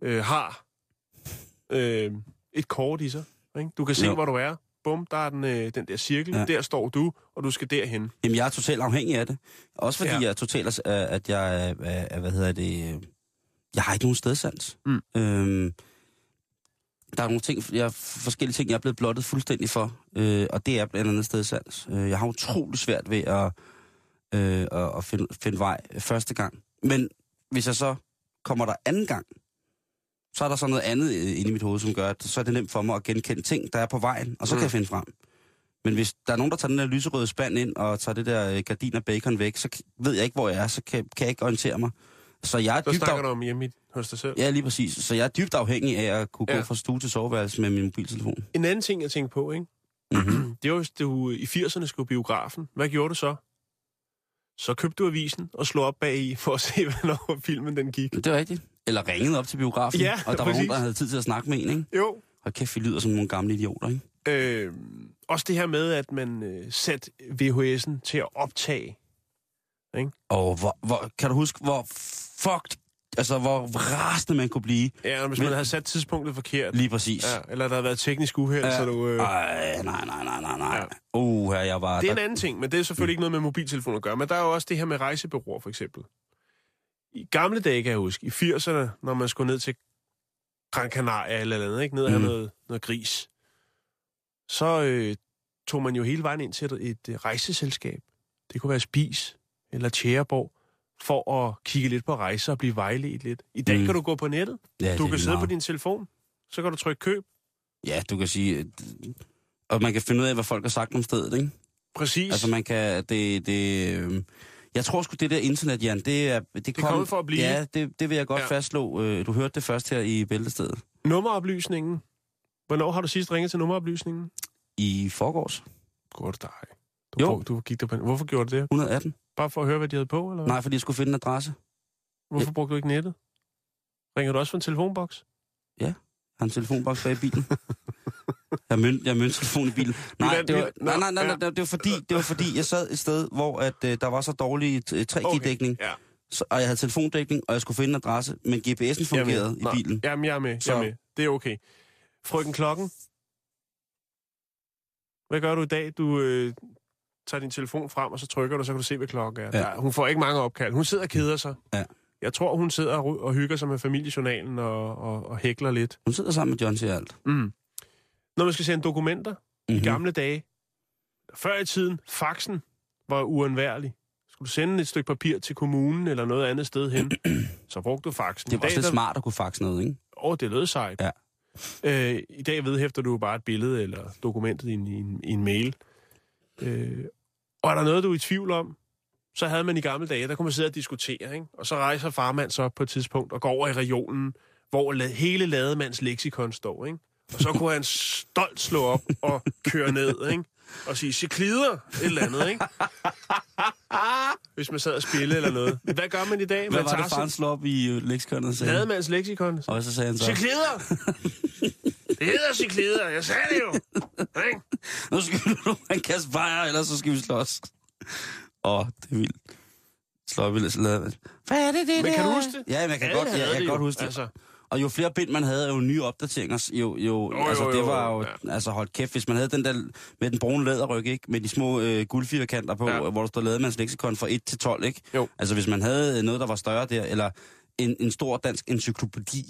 øh, har øh, et kort i sig. Ikke? Du kan se, Jo. hvor du er. Bum, der er den, øh, den der cirkel. Ja. Der står du, og du skal derhen. Jamen, jeg er totalt afhængig af det. Også fordi ja. Jeg er totalt, øh, at jeg er, er, hvad hedder det, øh, jeg har ikke nogen stedsans. Mm. Øhm, der er nogle ting, jeg, forskellige ting, jeg er blevet blottet fuldstændig for, øh, og det er blandt andet stedsans. Øh, jeg har utrolig svært ved at, øh, at, at finde, finde vej første gang. Men hvis jeg så kommer der anden gang, så er der så noget andet øh, inde i mit hoved, som gør, at så er det nemt for mig at genkende ting, der er på vejen, og så mm. kan Mm. jeg finde frem. Men hvis der er nogen, der tager den der lyserøde spand ind og tager det der øh, gardin og bacon væk, så ved jeg ikke, hvor jeg er, så kan, kan jeg ikke orientere mig. Så jeg er Så dybt snakker af... du om hjemme hos dig selv. Ja, lige præcis. Så jeg er dybt afhængig af at kunne ja. Gå fra stue til soveværelse med min mobiltelefon. En anden ting, jeg tænkte på, ikke? Mm-hmm. det var, hvis du i 80'erne skulle biografen. Hvad gjorde du så? Så købte du avisen og slog op bag i for at se, hvornår filmen den gik. Det er rigtigt. Eller ringede op til biografen, Ja, og der var præcis. nogen, der havde tid til at snakke med en, ikke? Jo. Og kæft, vi lyder som nogle gamle idioter, ikke? Øh, også det her med, at man øh, satte VHS'en til at optage. Og hvor, hvor, kan du huske, hvor fucked, altså hvor rasende man kunne blive? Ja, hvis Men- man havde sat tidspunktet forkert. Lige præcis. Ja, eller der havde været teknisk uheld, Ja. så du... Øh, Ej, nej, nej, nej, nej, nej. Ja. Uh, her jeg var... det er en der, anden ting, men det er selvfølgelig ikke noget med mobiltelefon at gøre. Men der er jo også det her med rejsebureauer, for eksempel. I gamle dage, kan jeg huske, i 80'erne, når man skulle ned til Gran Canaria eller andet, ikke? ned og Mhm. noget, noget gris, så øh, tog man jo hele vejen ind til et, et øh, rejseselskab. Det kunne være Spis eller Tjæreborg, for at kigge lidt på rejser og blive vejledt lidt. I dag Mm. mm. kan du gå på nettet. ja, Du kan sidde på meget. din telefon, så kan du trykke køb. Ja, du kan sige... øh, Og man kan finde ud af, hvad folk har sagt om stedet, ikke? Præcis. Altså, man kan... Det, det, øh, jeg tror sgu, det der internet, Jan, det er... Det, er kommet for at blive. Ja, det, det vil jeg godt ja. Ja. fastslå. Øh, Du hørte det først her i Bæltestedet. Nummeroplysningen. Hvornår har du sidst ringet til nummeroplysningen? I forgårs. Godt dig. Du, Jo. brug- du gik der på Hvorfor gjorde du det? 118. Bare for at høre, hvad de havde på, eller hvad? Nej, fordi jeg skulle finde en adresse. Hvorfor brugte du ikke nettet? Ringer du også fra en telefonboks? Jeg har en telefonboks bag i bilen. Jeg har mønt, jeg har mønttelefon i bilen. Nej, det var, nej, nej, nej, nej, det var fordi, det var fordi, jeg sad et sted, hvor at, øh, der var så dårlig øh, 3G-dækning, Ja. så, og jeg havde telefondækning, og jeg skulle finde en adresse, men GPS'en Jeg er fungerede i bilen. Jamen, jeg er med. Jeg Så- er med. Det er okay. Frøken Klokken. Hvad gør du i dag? Du øh, tager din telefon frem, og så trykker du, så kan du se, hvad klokken er. Ja. Ja. hun får ikke mange opkald. Hun sidder og keder sig. Ja. Jeg tror, hun sidder og, og hygger sig med familiejournalen og, og, og hækler lidt. Hun sidder sammen med John til alt. Mm. Når man skal sende dokumenter, mm-hmm. Mhm. i gamle dage, før i tiden, faxen var uundværlig. Skulle du sende et stykke papir til kommunen eller noget andet sted hen, så brugte du faxen. Det var I også dag, lidt smart at kunne faxe noget, ikke? Åh, det lød sejt. Ja. Øh, I dag vedhæfter du bare et billede eller dokumentet i en, i en, i en mail. Øh, og er der noget, du er i tvivl om, så havde man i gamle dage, der kunne man sidde og diskutere, ikke? og så rejser farmand så op på et tidspunkt og går over i regionen, hvor la- hele lademands leksikon står. Ikke? Og så kunne han stolt slå op og køre ned, ikke? og sige, ciklider, et eller andet, ikke? Hvis man sad og spille eller noget. Hvad gør man i dag? Hvad Man var det, faren slog op i øh, leksikonet sagde? lademands leksikon. Og så sagde han så, Ciklider! Det hedder ciklider, jeg sagde det jo. Ikke? nu skal du have en kasse bajer, ellers så skal vi slås. Åh, det er vildt. Slå op i. Hvad er det, det Men der? kan du huske det? Ja, men jeg kan Alle godt, ja, havde jeg kan godt huske det. Altså, Og jo flere bind man havde, jo nye opdateringer, jo, jo, Jo, altså jo, det jo, var jo, ja. altså hold kæft, hvis man havde den der med den brune læderryg, ikke, med de små øh, guldfirkanter på, Ja. hvor der stod lademands leksikon fra 1 til 12, ikke? Jo. Altså hvis man havde noget, der var større der, eller en, en stor dansk encyklopædi,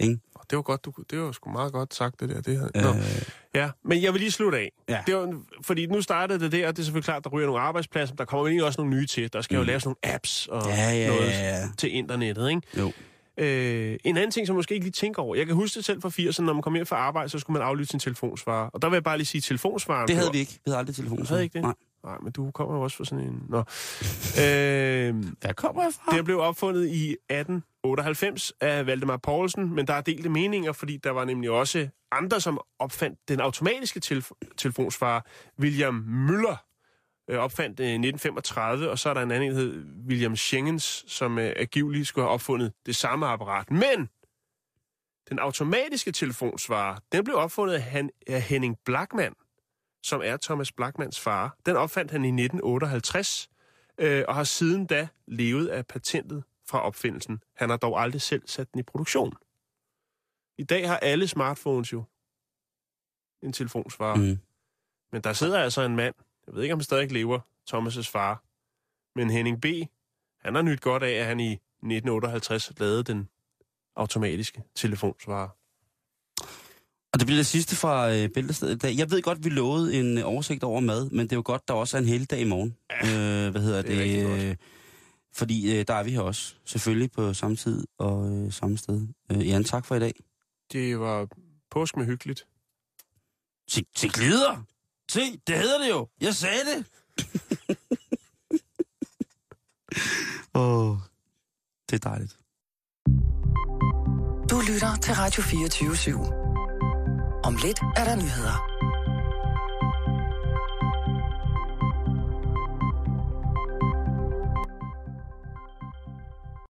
ikke? det var godt, du, det var sgu meget godt sagt, det der. Det her. Nå. Øh, Ja, men jeg vil lige slutte af. Ja. Det var, fordi nu startede det der, og det er selvfølgelig klart, der ryger nogle arbejdspladser, men der kommer egentlig også nogle nye til. Der skal mm. jo laves nogle apps og ja, ja, noget ja, ja. til internettet, ikke? Jo. Øh, en anden ting, som måske ikke lige tænker over. Jeg kan huske det selv fra 80'erne, når man kom hjem fra arbejde, så skulle man aflytte sin telefonsvarer. Og der vil jeg bare lige sige, telefonsvaren... Det havde vi ikke. Vi havde aldrig telefon. Havde ikke det? Nej. Nej, men du kommer jo også fra sådan en... Nå. øh, Der kommer jeg fra. Det blev opfundet i 1898 af Valdemar Poulsen, men der er delte meninger, fordi der var nemlig også andre, som opfandt den automatiske telef- telefonsvarer. William Müller øh, opfandt det i 1935, og så er der en anden en, der hed William Schengens, som øh, angiveligt skulle have opfundet det samme apparat. Men den automatiske telefonsvarer, den blev opfundet af, Han- af Henning Blackman, som er Thomas Blackmans far. Den opfandt han i 1958, øh, og har siden da levet af patentet fra opfindelsen. Han har dog aldrig selv sat den i produktion. I dag har alle smartphones jo en telefonsvarer. Mm. Men der sidder altså en mand, jeg ved ikke, om han stadig lever, Thomas' far, men Henning B., han har nyt godt af, at han i 1958 lavede den automatiske telefonsvarer. Og det bliver det sidste fra øh, Bæltestedet i dag. Jeg ved godt, vi lovede en øh, oversigt over mad, men det er jo godt, der også er en hel dag i morgen. Ja, øh, hvad hedder det det? øh, fordi øh, der er vi her også. Selvfølgelig på samme tid og øh, samme sted. Øh, Jan, tak for i dag. Det var påsk med hyggeligt. Til, til glider! Se, det hedder det jo. Jeg sagde det. Åh, oh, det er dejligt. Du lytter til Radio 24 /7. Om lidt er der nyheder.